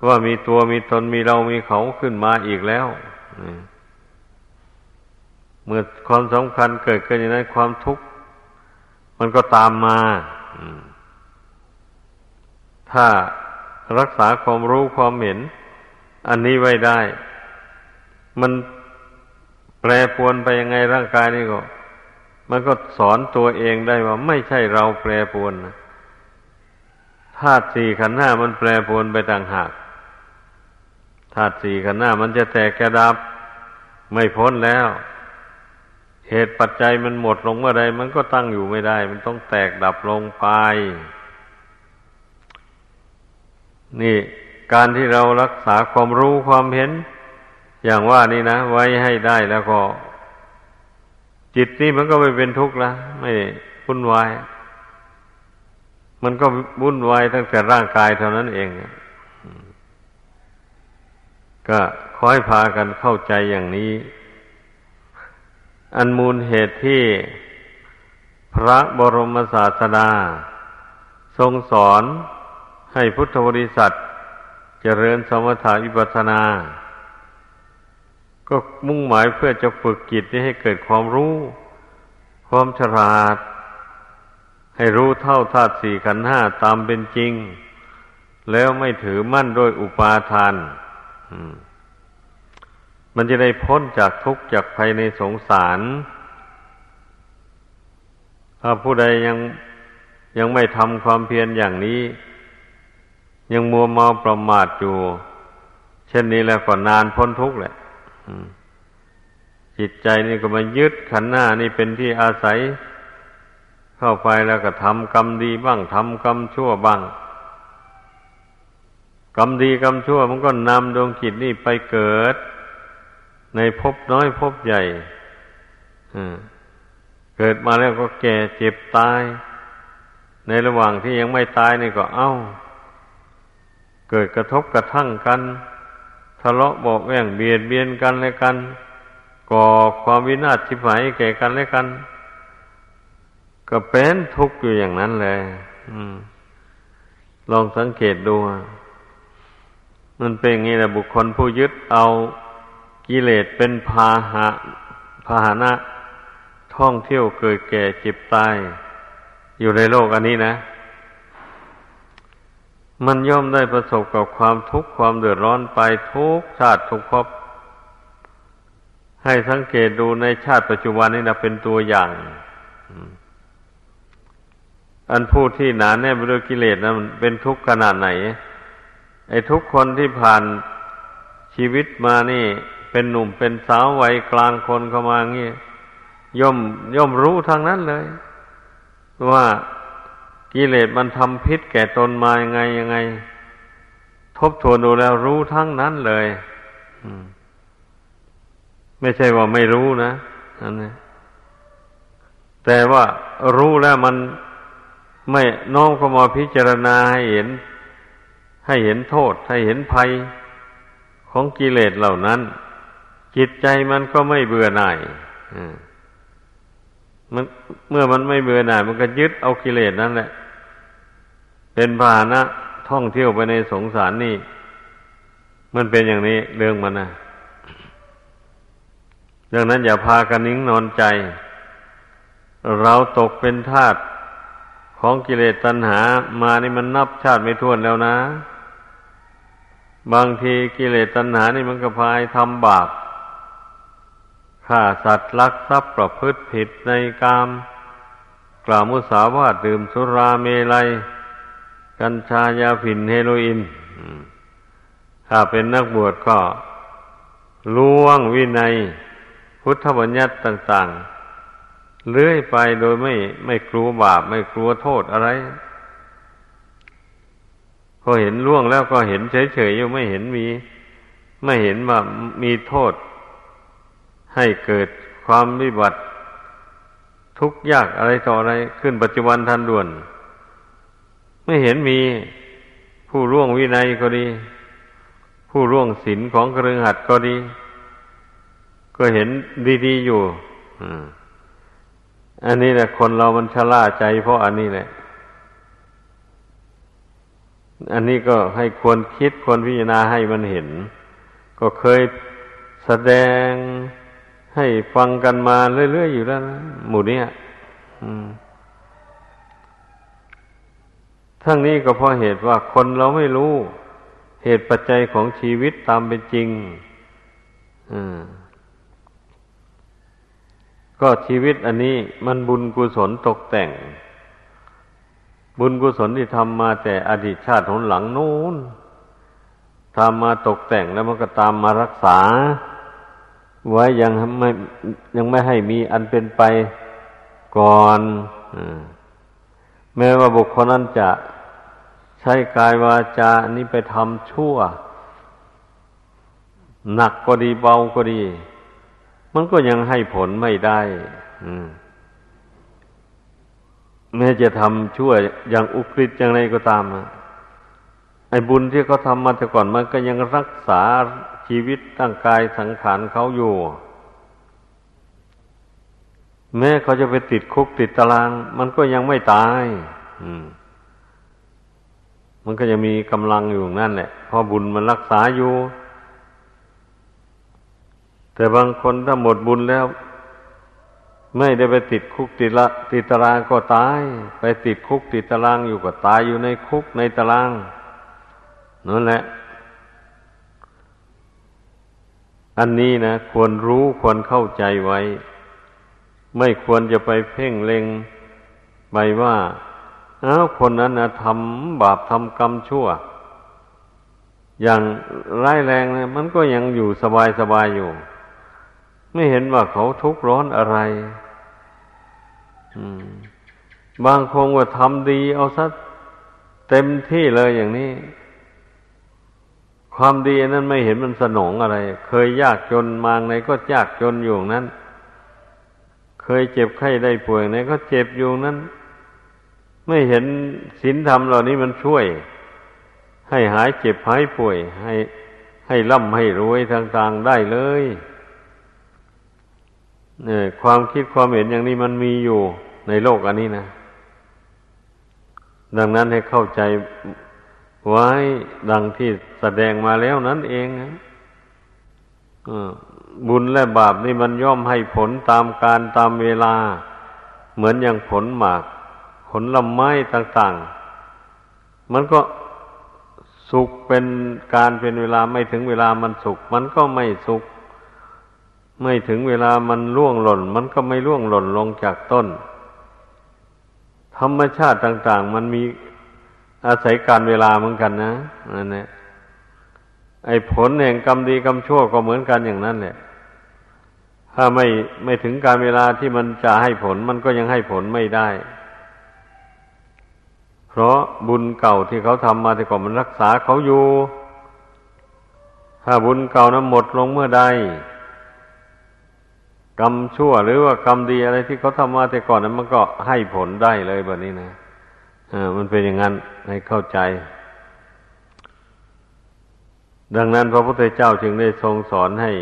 ว่ามีตัวมีตนมีเรามีเขาขึ้นมาอีกแล้วเมื่อความสำคัญเกิดขึ้นอย่างนั้นความทุกข์มันก็ตามมาถ้ารักษาความรู้ความเห็น อันนี้ไว้ได้ มัน รปวนไปยังไงร่างกายนี่ก็ มันก็สอนตัวเองได้ว่าไม่ใช่เราแปรปวนธาตุสี่ขันธ์ห้ามันแปรปวนไปต่างหากธาตุสี่ขันธ์ห้ามันจะแตกกระดับ ไม่พ้นแล้ว เหตุปัจจัยมันหมดลงเมื่อใดมันก็ตั้งอยู่ไม่ได้ มันต้องแตกดับลงไป นี่ การที่เรารักษาความรู้ความเห็น อย่างว่านี่นะ ไว้ให้ได้แล้วก็ จิตนี่มันก็ไม่เป็นทุกข์ละไม่วุ่นวาย มันก็วุ่นวายตั้งแต่ร่างกายเท่านั้นเอง ก็คอยพากันเข้าใจอย่างนี้ อันมูลเหตุที่พระบรมศาสดา ทรงสอนให้พุทธบริษัทเจริญสมถะวิปัสนา ก็มุ่งหมายเพื่อจะฝึกจิตนี้ให้เกิดความรู้ ความฉลาด ให้รู้เท่าธาตุสี่ขันห้าตามเป็นจริง แล้วไม่ถือมั่นโดยอุปาทานมันจะได้พ้นจากทุกข์จากภัยในสงสาร ถ้าผู้ใดยังยังไม่ทำความเพียรอย่างนี้ ยังมัวเมาประมาทอยู่ เช่นนี้แล้วก็นานพ้นทุกข์แหละ จิตใจนี่ก็มายึดขันหน้านี่เป็นที่อาศัย เข้าไปแล้วก็ทำกรรมดีบ้างทำกรรมชั่วบ้างกรรมดีกรรมชั่วมันก็นำดวงจิตนี่ไปเกิด ในภพน้อยภพใหญ่เกิดมาแล้วก็แก่เจ็บตาย ในระหว่างที่ยังไม่ตายนี่ก็เอา้า เกิดกระทบกระทั่งกัน ทะเลาะบอกแว่งเบียดเบียนกันและกัน ก่อความวินาศทิพายแก่กันและกัน ก็เป็นทุกข์อยู่อย่างนั้นเลยลองสังเกตดู มันเป็นอย่างนี้แหละบุคคลผู้ยึดเอากิเลสเป็นพาหะพาหนะ ท่องเที่ยวเกิดแก่เจ็บตาย อยู่ในโลกอันนี้นะ มันย่อมได้ประสบกับความทุกข์ความเดือดร้อนไปทุกชาติทุกภพให้สังเกตดูในชาติปัจจุบันนี้นะเป็นตัวอย่างอันผู้ที่หนาแน่ไปด้วยกิเลสนะมันเป็นทุกข์ขนาดไหน ไอ้ทุกคนที่ผ่านชีวิตมานี่ เป็นหนุ่มเป็นสาววัยกลางคนเข้ามาเงี้ยย่อมย่อมรู้ทางนั้นเลย ว่า กิเลสมันทำพิษแก่ตนมายังไงยังไง ทบทวนดูแล้วรู้ทั้งนั้นเลยไม่ใช่ว่าไม่รู้นะอันนี้แต่ว่ารู้แล้วมันไม่น้อมเข้ามาพิจารณาให้เห็น ให้เห็นโทษ ให้เห็นภัยของกิเลสเหล่านั้น จิตใจมันก็ไม่เบื่อหน่ายมันเมื่อมันไม่เบื่อหน่าย มันก็ยึดเอากิเลสนั่นแหละ เป็นพาหนะท่องเที่ยวไปในสงสารนี่ มันเป็นอย่างนี้เรื่องมันนะดังนั้นอย่าพากันนิ่งนอนใจ เราตกเป็นทาสของกิเลสตัณหามานี่มันนับชาติไม่ท้วนแล้วนะ บางทีกิเลสตัณหานี่มันก็พายทำบาปฆ่าสัตว์ลักทรัพย์ประพฤติผิดในกาม กล่าวมุสาวาทดื่มสุราเมลัย กัญชายาผินเฮโรอีนถ้าเป็นนักบวชก็ล่วงวินัย พุทธบัญญัติต่าง ๆ เลื่อยไปโดยไม่ไม่กลัวบาป ไม่กลัวโทษอะไร พอเห็นล่วงแล้วก็เห็นเฉยๆอยู่ไม่เห็นมี ไม่เห็นว่ามีโทษ ให้เกิดความวิบัติ ทุกข์ยากอะไรต่ออะไรขึ้นปัจจุบันทันด่วน ไม่เห็นมีผู้ร่วงวินัยก็ดี ผู้ร่วงศีลของกระหัดก็ดี ก็เห็นดีๆอยู่อันนี้แหละคนเรามันชะล่าใจเพราะอันนี้แหละ อันนี้ก็ให้ควรคิดควรพิจารณาให้มันเห็น ก็เคยแสดงให้ฟังกันมาเรื่อยๆอยู่แล้วนะหมู่นี้ ทั้งนี้ก็เพราะเหตุว่าคนเราไม่รู้ เหตุปัจจัยของชีวิตตามเป็นจริงก็ชีวิตอันนี้มันบุญกุศลตกแต่ง บุญกุศลที่ทำมาแต่อดีตชาติหนหลังนู้นทำมาตกแต่งแล้วมันก็ตามมารักษา ไว้ยังไม่ยังไม่ให้มีอันเป็นไปก่อนแม้ว่าบุคคลนั้นจะ ช้กายวาจานี้ไปทำชั่ว หนักก็ดีเบาก็ดี มันก็ยังให้ผลไม่ได้แม้จะทำชั่วอย่างอุกฤษอย่างไรก็ตามไอ้บุญที่เขาทำมาแต่ก่อนมันก็ยังรักษาชีวิตตั้งกายสังขารเขาอยู่ แม้เขาจะไปติดคุกติดตาราง มันก็ยังไม่ตาย อืม มันก็จะมีกำลังอยู่นั่นแหละเพราะบุญมันรักษาอยู่ แต่บางคนถ้าหมดบุญแล้ว ไม่ได้ไปติดคุกติดละติดตารางก็ตาย ไปติดคุกติดตารางอยู่ก็ตายอยู่ในคุกในตารางนั่นแหละ อันนี้นะ ควรรู้ควรเข้าใจไว้ ไม่ควรจะไปเพ่งเล็งไปว่า อ้าวคนนั้นนะทำบาปทำกรรมชั่ว อย่างร้ายแรงเนี่ยมันก็ยังอยู่สบายสบายอยู่ ไม่เห็นว่าเขาทุกข์ร้อนอะไรบางคนว่าทำดีเอาซะเต็มที่เลยอย่างนี้ ความดีนั้นไม่เห็นมันสนองอะไร เคยยากจนมาไหนก็ยากจนอยู่นั้น เคยเจ็บไข้ได้ป่วยไหนก็เจ็บอยู่นั้น ไม่เห็นศีลธรรมเหล่านี้มันช่วย ให้หายเจ็บหายป่วย ให้ให้ร่ำให้รวยต่างๆได้เลยเนี่ยความคิดความเห็นอย่างนี้มันมีอยู่ในโลกอันนี้นะ ดังนั้นให้เข้าใจไว้ดังที่แสดงมาแล้วนั่นเองนะบุญและบาปนี่มันย่อมให้ผลตามการตามเวลา เหมือนอย่างผลหมาก ลลไม้ต่าง ๆ มันก็สุกเป็นการเป็นเวลาไม่ถึงเวลามันสุก มันก็ไม่สุก ไม่ถึงเวลามันล่วงหล่น มันก็ไม่ล่วงหล่นลงจากต้น ธรรมชาติต่าง ๆ มันมีอาศัยการเวลาเหมือนกันนะนั่นแหละไอ้ผลแห่งกรรมดีกรรมชั่วก็เหมือนกันอย่างนั้นแหละ ถ้าไม่ไม่ถึงการเวลาที่มันจะให้ผล มันก็ยังให้ผลไม่ได้ เพราะบุญเก่าที่เขาทำมาแต่ก่อนมันรักษาเขาอยู่ ถ้าบุญเก่านั้นหมดลงเมื่อใดกรรมชั่วหรือว่ากรรมดีอะไรที่เขาทำมาแต่ก่อนนั้นมันก็ให้ผลได้เลยแบบนี้นะอ่ามันเป็นอย่างนั้นให้เข้าใจ ดังนั้นพระพุทธเจ้าจึงได้ทรงสอนให้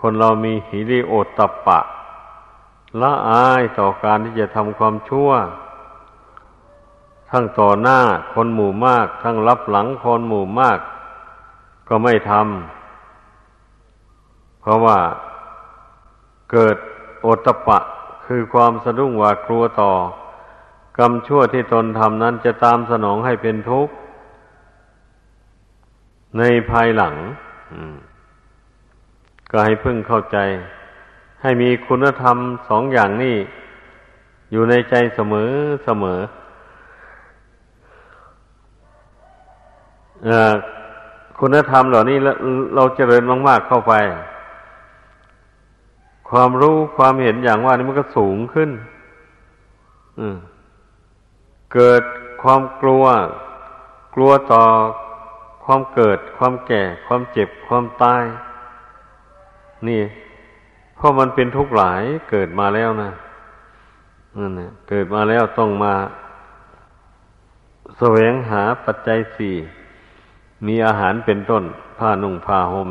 คนเรามีหิริโอตตปะ ละอายต่อการที่จะทำความชั่ว ทั้งต่อหน้าคนหมู่มาก ทั้งรับหลังคนหมู่มาก ก็ไม่ทำเพราะว่าเกิดโอตปะคือความสะดุ้งหวาดกลัวต่อกรรมชั่วที่ตนทำนั้นจะตามสนองให้เป็นทุกข์ ในภายหลังก็ให้พึ่งเข้าใจ ให้มีคุณธรรมสองอย่างนี้ อยู่ในใจเสมอเสมอ คุณธรรมเหล่านี้เราเจริญมากๆเข้าไป ความรู้ความเห็นอย่างว่านี่มันก็สูงขึ้นเกิดความกลัว กลัวต่อความเกิด ความแก่ ความเจ็บ ความตาย นี่เพราะมันเป็นทุกข์หลายเกิดมาแล้วนะนั่นนะเกิดมาแล้วต้องมา แสวงหาปัจจัยสี่ มีอาหารเป็นต้น ผ้านุ่งผ้าหม่ม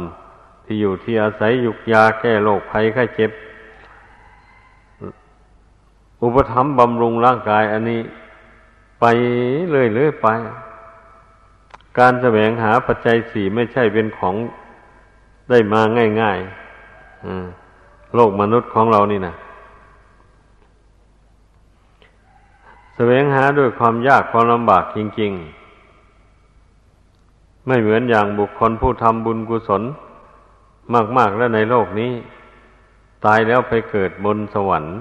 ที่อยู่ที่อาศัยยุกยาแก้โรคภัยไข้เจ็บ อุปธรรมบำรุงร่างกายอันนี้ ไปเรื่อยๆไป การแสวงหาปัจจัยสี่ไม่ใช่เป็นของได้มาง่ายๆโลกมนุษย์ของเรานี่นะแสวงหาด้วยความยากความลำบากจริง ๆ ไม่เหมือนอย่างบุคคลผู้ทำบุญกุศล มากๆแล้วในโลกนี้ ตายแล้วไปเกิดบนสวรรค์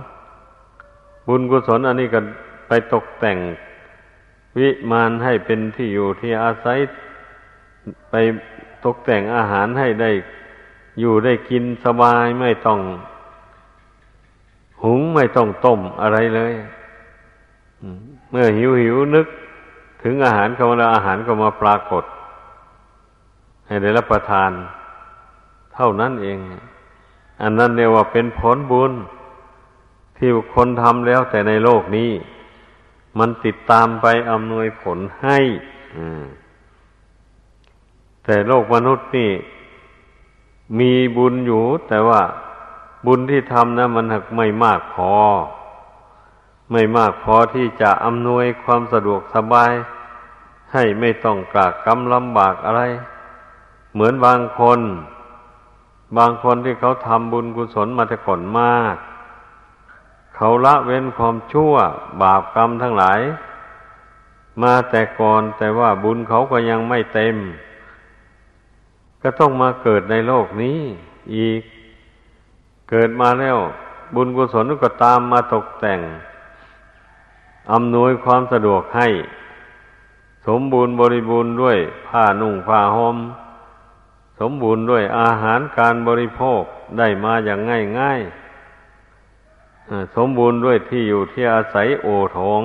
บุญกุศลอันนี้ก็ไปตกแต่งวิมานให้เป็นที่อยู่ที่อาศัย ไปตกแต่งอาหารให้ได้อยู่ได้กินสบายไม่ต้องหุงไม่ต้องต้มอะไรเลย เมื่อหิวหิวนึก ถึงอาหารเข้ามาแล้วอาหารก็มาปรากฏ ให้ได้รับประทาน เท่านั้นเอง อันนั้นเรียกว่าเป็นผลบุญ ที่คนทำแล้วแต่ในโลกนี้ มันติดตามไปอำนวยผลให้แต่โลกมนุษย์นี่ มีบุญอยู่ แต่ว่าบุญที่ทำนะมันหักไม่มากพอ ไม่มากพอที่จะอำนวยความสะดวกสบาย ให้ไม่ต้องกากกำลำบากอะไร เหมือนบางคน บางคนที่เขาทำบุญกุศลมาแต่ก่อนมาก เขาละเว้นความชั่ว บาปกรรมทั้งหลาย มาแต่ก่อนแต่ว่าบุญเขาก็ยังไม่เต็ม ก็ต้องมาเกิดในโลกนี้อีก เกิดมาแล้ว บุญกุศลก็ตามมาตกแต่งอำนวยความสะดวกให้ สมบูรณ์บริบูรณ์ด้วยผ้านุ่งผ้าหม่ม สมบูรณ์ด้วยอาหารการบริโภคได้มาอย่างง่ายง่ายสมบูรณ์ด้วยที่อยู่ที่อาศัยโอทง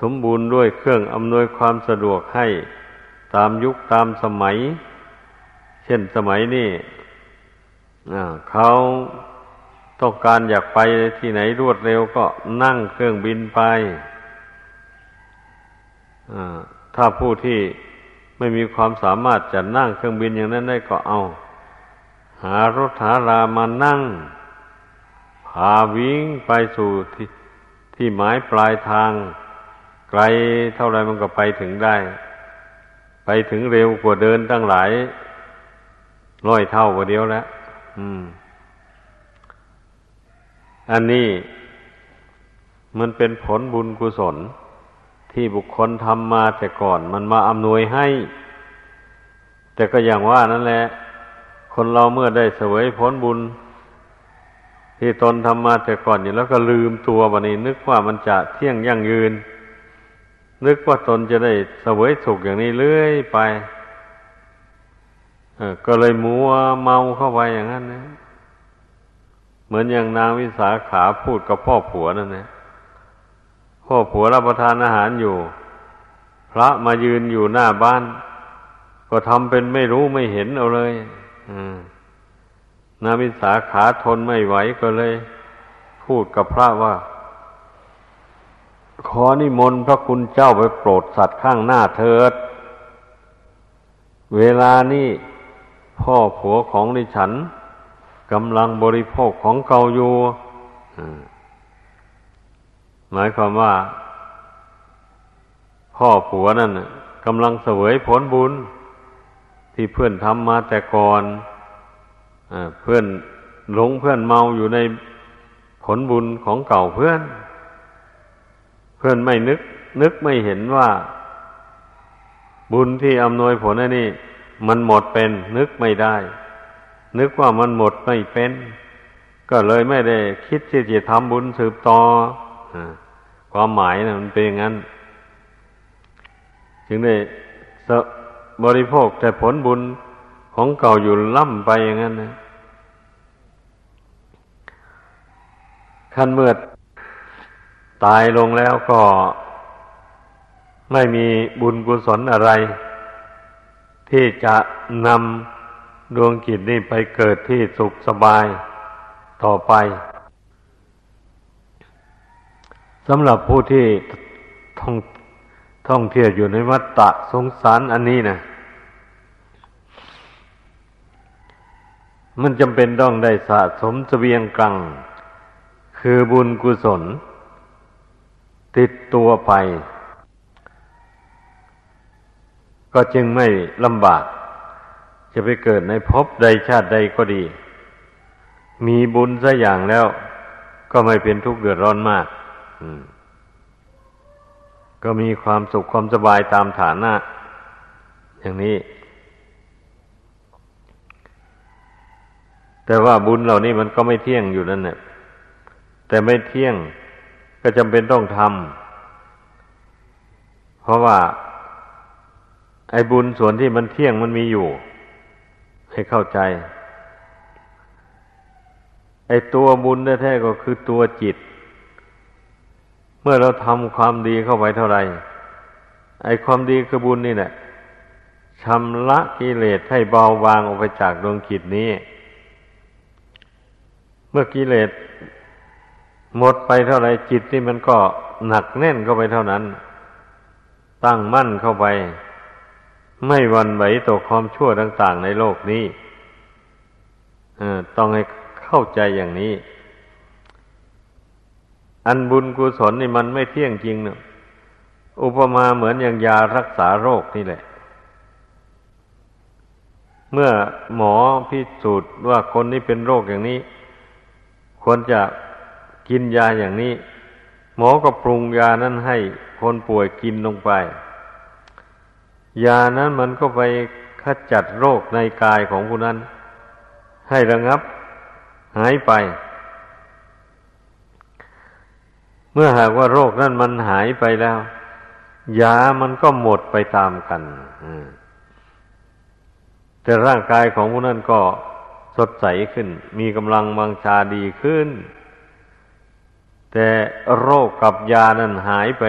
สมบูรณ์ด้วยเครื่องอำนวยความสะดวกให้ตามยุคตามสมัย เช่นสมัยนี้เขาต้องการอยากไปที่ไหนรวดเร็วก็นั่งเครื่องบินไปถ้าผู้ที่ ไม่มีความสามารถจะนั่งเครื่องบินอย่างนั้นได้ก็เอา หารถหารามานั่ง พาวิ่งไปสู่ที่ที่หมายปลายทาง ไกลเท่าไรมันก็ไปถึงได้ ไปถึงเร็วกว่าเดินตั้งหลายร้อยเท่ากว่าเดียวแล้วอืม อันนี้มันเป็นผลบุญกุศล ที่บุคคลทำมาแต่ก่อนมันมาอำนวยให้ แต่ก็อย่างว่านั่นแหละ คนเราเมื่อได้เสวยผลบุญ ที่ตนทำมาแต่ก่อนอยู่แล้วก็ลืมตัวบันนี้ นึกว่ามันจะเที่ยงยั่งยืน นึกว่าตนจะได้เสวยสุขอย่างนี้เรื่อยไปก็เลยมัวเมาเข้าไปอย่างนั้นนะเหมือนอย่างนางวิสาขาพูดกับพ่อผัวนั่นนะ พ่อผัวรับประทานอาหารอยู่ พระมายืนอยู่หน้าบ้าน ก็ทำเป็นไม่รู้ไม่เห็นเอาเลยนามิสาขาทนไม่ไหวก็เลย พูดกับพระว่า ขอนิมนต์พระคุณเจ้าไปโปรดสัตว์ข้างหน้าเถิด เวลานี้พ่อผัวของดิฉันกำลังบริโภคของเกาอยู่ หมายความว่า พ่อผัวนั่นกำลังเสวยผลบุญ ที่เพื่อนทำมาแต่ก่อนอเพื่อนหลงเพื่อนเมาอยู่ในผลบุญของเก่าเพื่อน เพื่อนไม่นึก นึกไม่เห็นว่า บุญที่อำนวยผลอันนี้มันหมดเป็น นึกไม่ได้ นึกว่ามันหมดไม่เป็น ก็เลยไม่ได้คิดที่จะทำบุญสืบต่อ ความหมายนะมันเป็นอย่างนั้นจึงได้บริโภคแต่ผลบุญของเก่าอยู่ล่ำไปอย่างนั้นนะขั้นเมื่อตายลงแล้วก็ไม่มีบุญกุศลอะไร ที่จะนำดวงกิจนี้ไปเกิดที่สุขสบายต่อไป สำหรับผู้ที่ท่องท่องเที่ยวอยู่ในวัฏฏะสงสารอันนี้นะมันจำเป็นต้องได้สะสมเสบียงกลางคือบุญกุศล ติดตัวไป ก็จึงไม่ลำบาก จะไปเกิดในภพใดชาติใดก็ดี มีบุญสักอย่างแล้ว ก็ไม่เป็นทุกข์เดือดร้อนมาก ก็มีความสุขความสบายตามฐานะ อย่างนี้ แต่ว่าบุญเหล่านี้มันก็ไม่เที่ยงอยู่นั่นแหละแต่ไม่เที่ยงก็จำเป็นต้องทำเพราะว่า ไอ้บุญส่วนที่มันเที่ยงมันมีอยู่ ให้เข้าใจ ไอ้ตัวบุญแท้ๆก็คือตัวจิต เมื่อเราทำความดีเข้าไปเท่าไหร่ไอ้ความดีคือบุญนี่แหละชำระกิเลสให้เบาบางออกไปจากดวงจิตนี้ เมื่อกิเลสหมดไปเท่าไรจิตนี่มันก็หนักแน่นเข้าไปเท่านั้น ตั้งมั่นเข้าไป ไม่วันไหวต่อความชั่วต่าง ๆ ในโลกนี้ต้องให้เข้าใจอย่างนี้ อันบุญกุศลนี่มันไม่เที่ยงจริงเนะอุปมาเหมือนอย่างยารักษาโรคนี่แหละ เมื่อหมอพิสูจน์ว่าคนนี้เป็นโรคอย่างนี้ ควรจะกินยาอย่างนี้ หมอก็ปรุงยานั้นให้คนป่วยกินลงไป ยานั้นมันก็ไปขจัดโรคในกายของผู้นั้น ให้ระงับหายไป เมื่อหากว่าโรคนั้นมันหายไปแล้ว ยามันก็หมดไปตามกันแต่ร่างกายของผู้นั้นก็สดใสขึ้น มีกำลังบังชาดีขึ้น แต่โรคกับยานั้นหายไป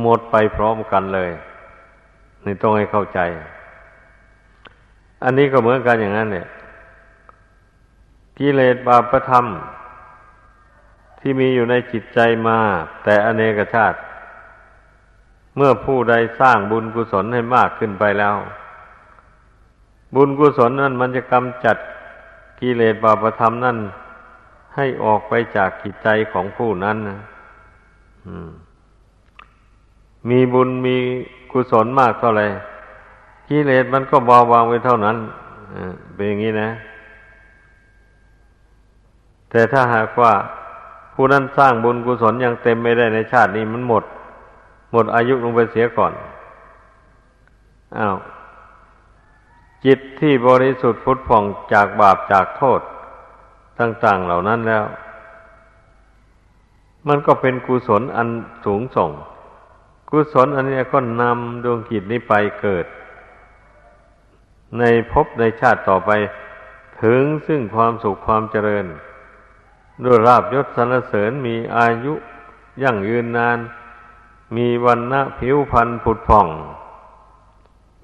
หมดไปพร้อมกันเลยนี่ต้องให้เข้าใจ อันนี้ก็เหมือนกันอย่างนั้นเนี่ยกิเลสบาปธรรม ที่มีอยู่ในจิตใจมา แต่อเนกชาติ เมื่อผู้ใดสร้างบุญกุศลให้มากขึ้นไปแล้ว บุญกุศลนั้นมันจะกำจัดกิเลสบาปธรรมนั่น ให้ออกไปจากจิตใจของผู้นั้นมีบุญมีกุศลมากเท่าไรกิเลสมันก็เบาบางไปเท่านั้นเป็นอย่างนี้นะ แต่ถ้าหากว่า ผู้นั้นสร้างบุญกุศลยังเต็มไม่ได้ในชาตินี้มันหมด หมดอายุลงไปเสียก่อนอ้าวจิตที่บริสุทธิ์ฟุดผ่องจากบาปจากโทษ ต่างๆเหล่านั้นแล้ว มันก็เป็นกุศลอันสูงส่ง กุศลอันนี้ก็นำดวงกิจนี้ไปเกิด ในภพในชาติต่อไปถึงซึ่งความสุขความเจริญ ด้วยราบยศสรรเสริญมีอายุยั่งยืนนาน มีวันณะผิวพรรณผุดผ่อง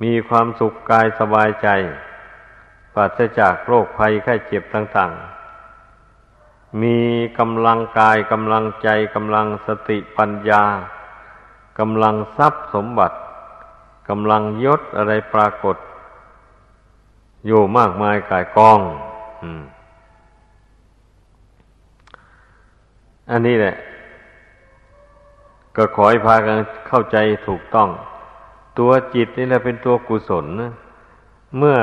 มีความสุขกายสบายใจ ปราศจากโรคภัยไข้เจ็บต่างๆ มีกำลังกายกำลังใจกำลังสติปัญญากำลังทรัพย์สมบัติกำลังยศอะไรปรากฏ อยู่มากมายกายกอง อันนี้แหละ ก็ขอให้พากันเข้าใจถูกต้อง ตัวจิตนี่แหละเป็นตัวกุศลนะเมื่อ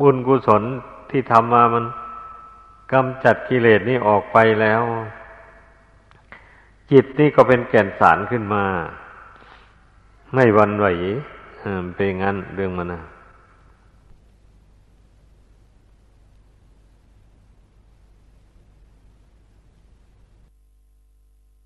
บุญกุศลที่ทำมามันกำจัดกิเลสนี้ออกไปแล้ว จิตนี่ก็เป็นแก่นสารขึ้นมา ไม่วันไหวเป็นงั้นเรื่องมันนะ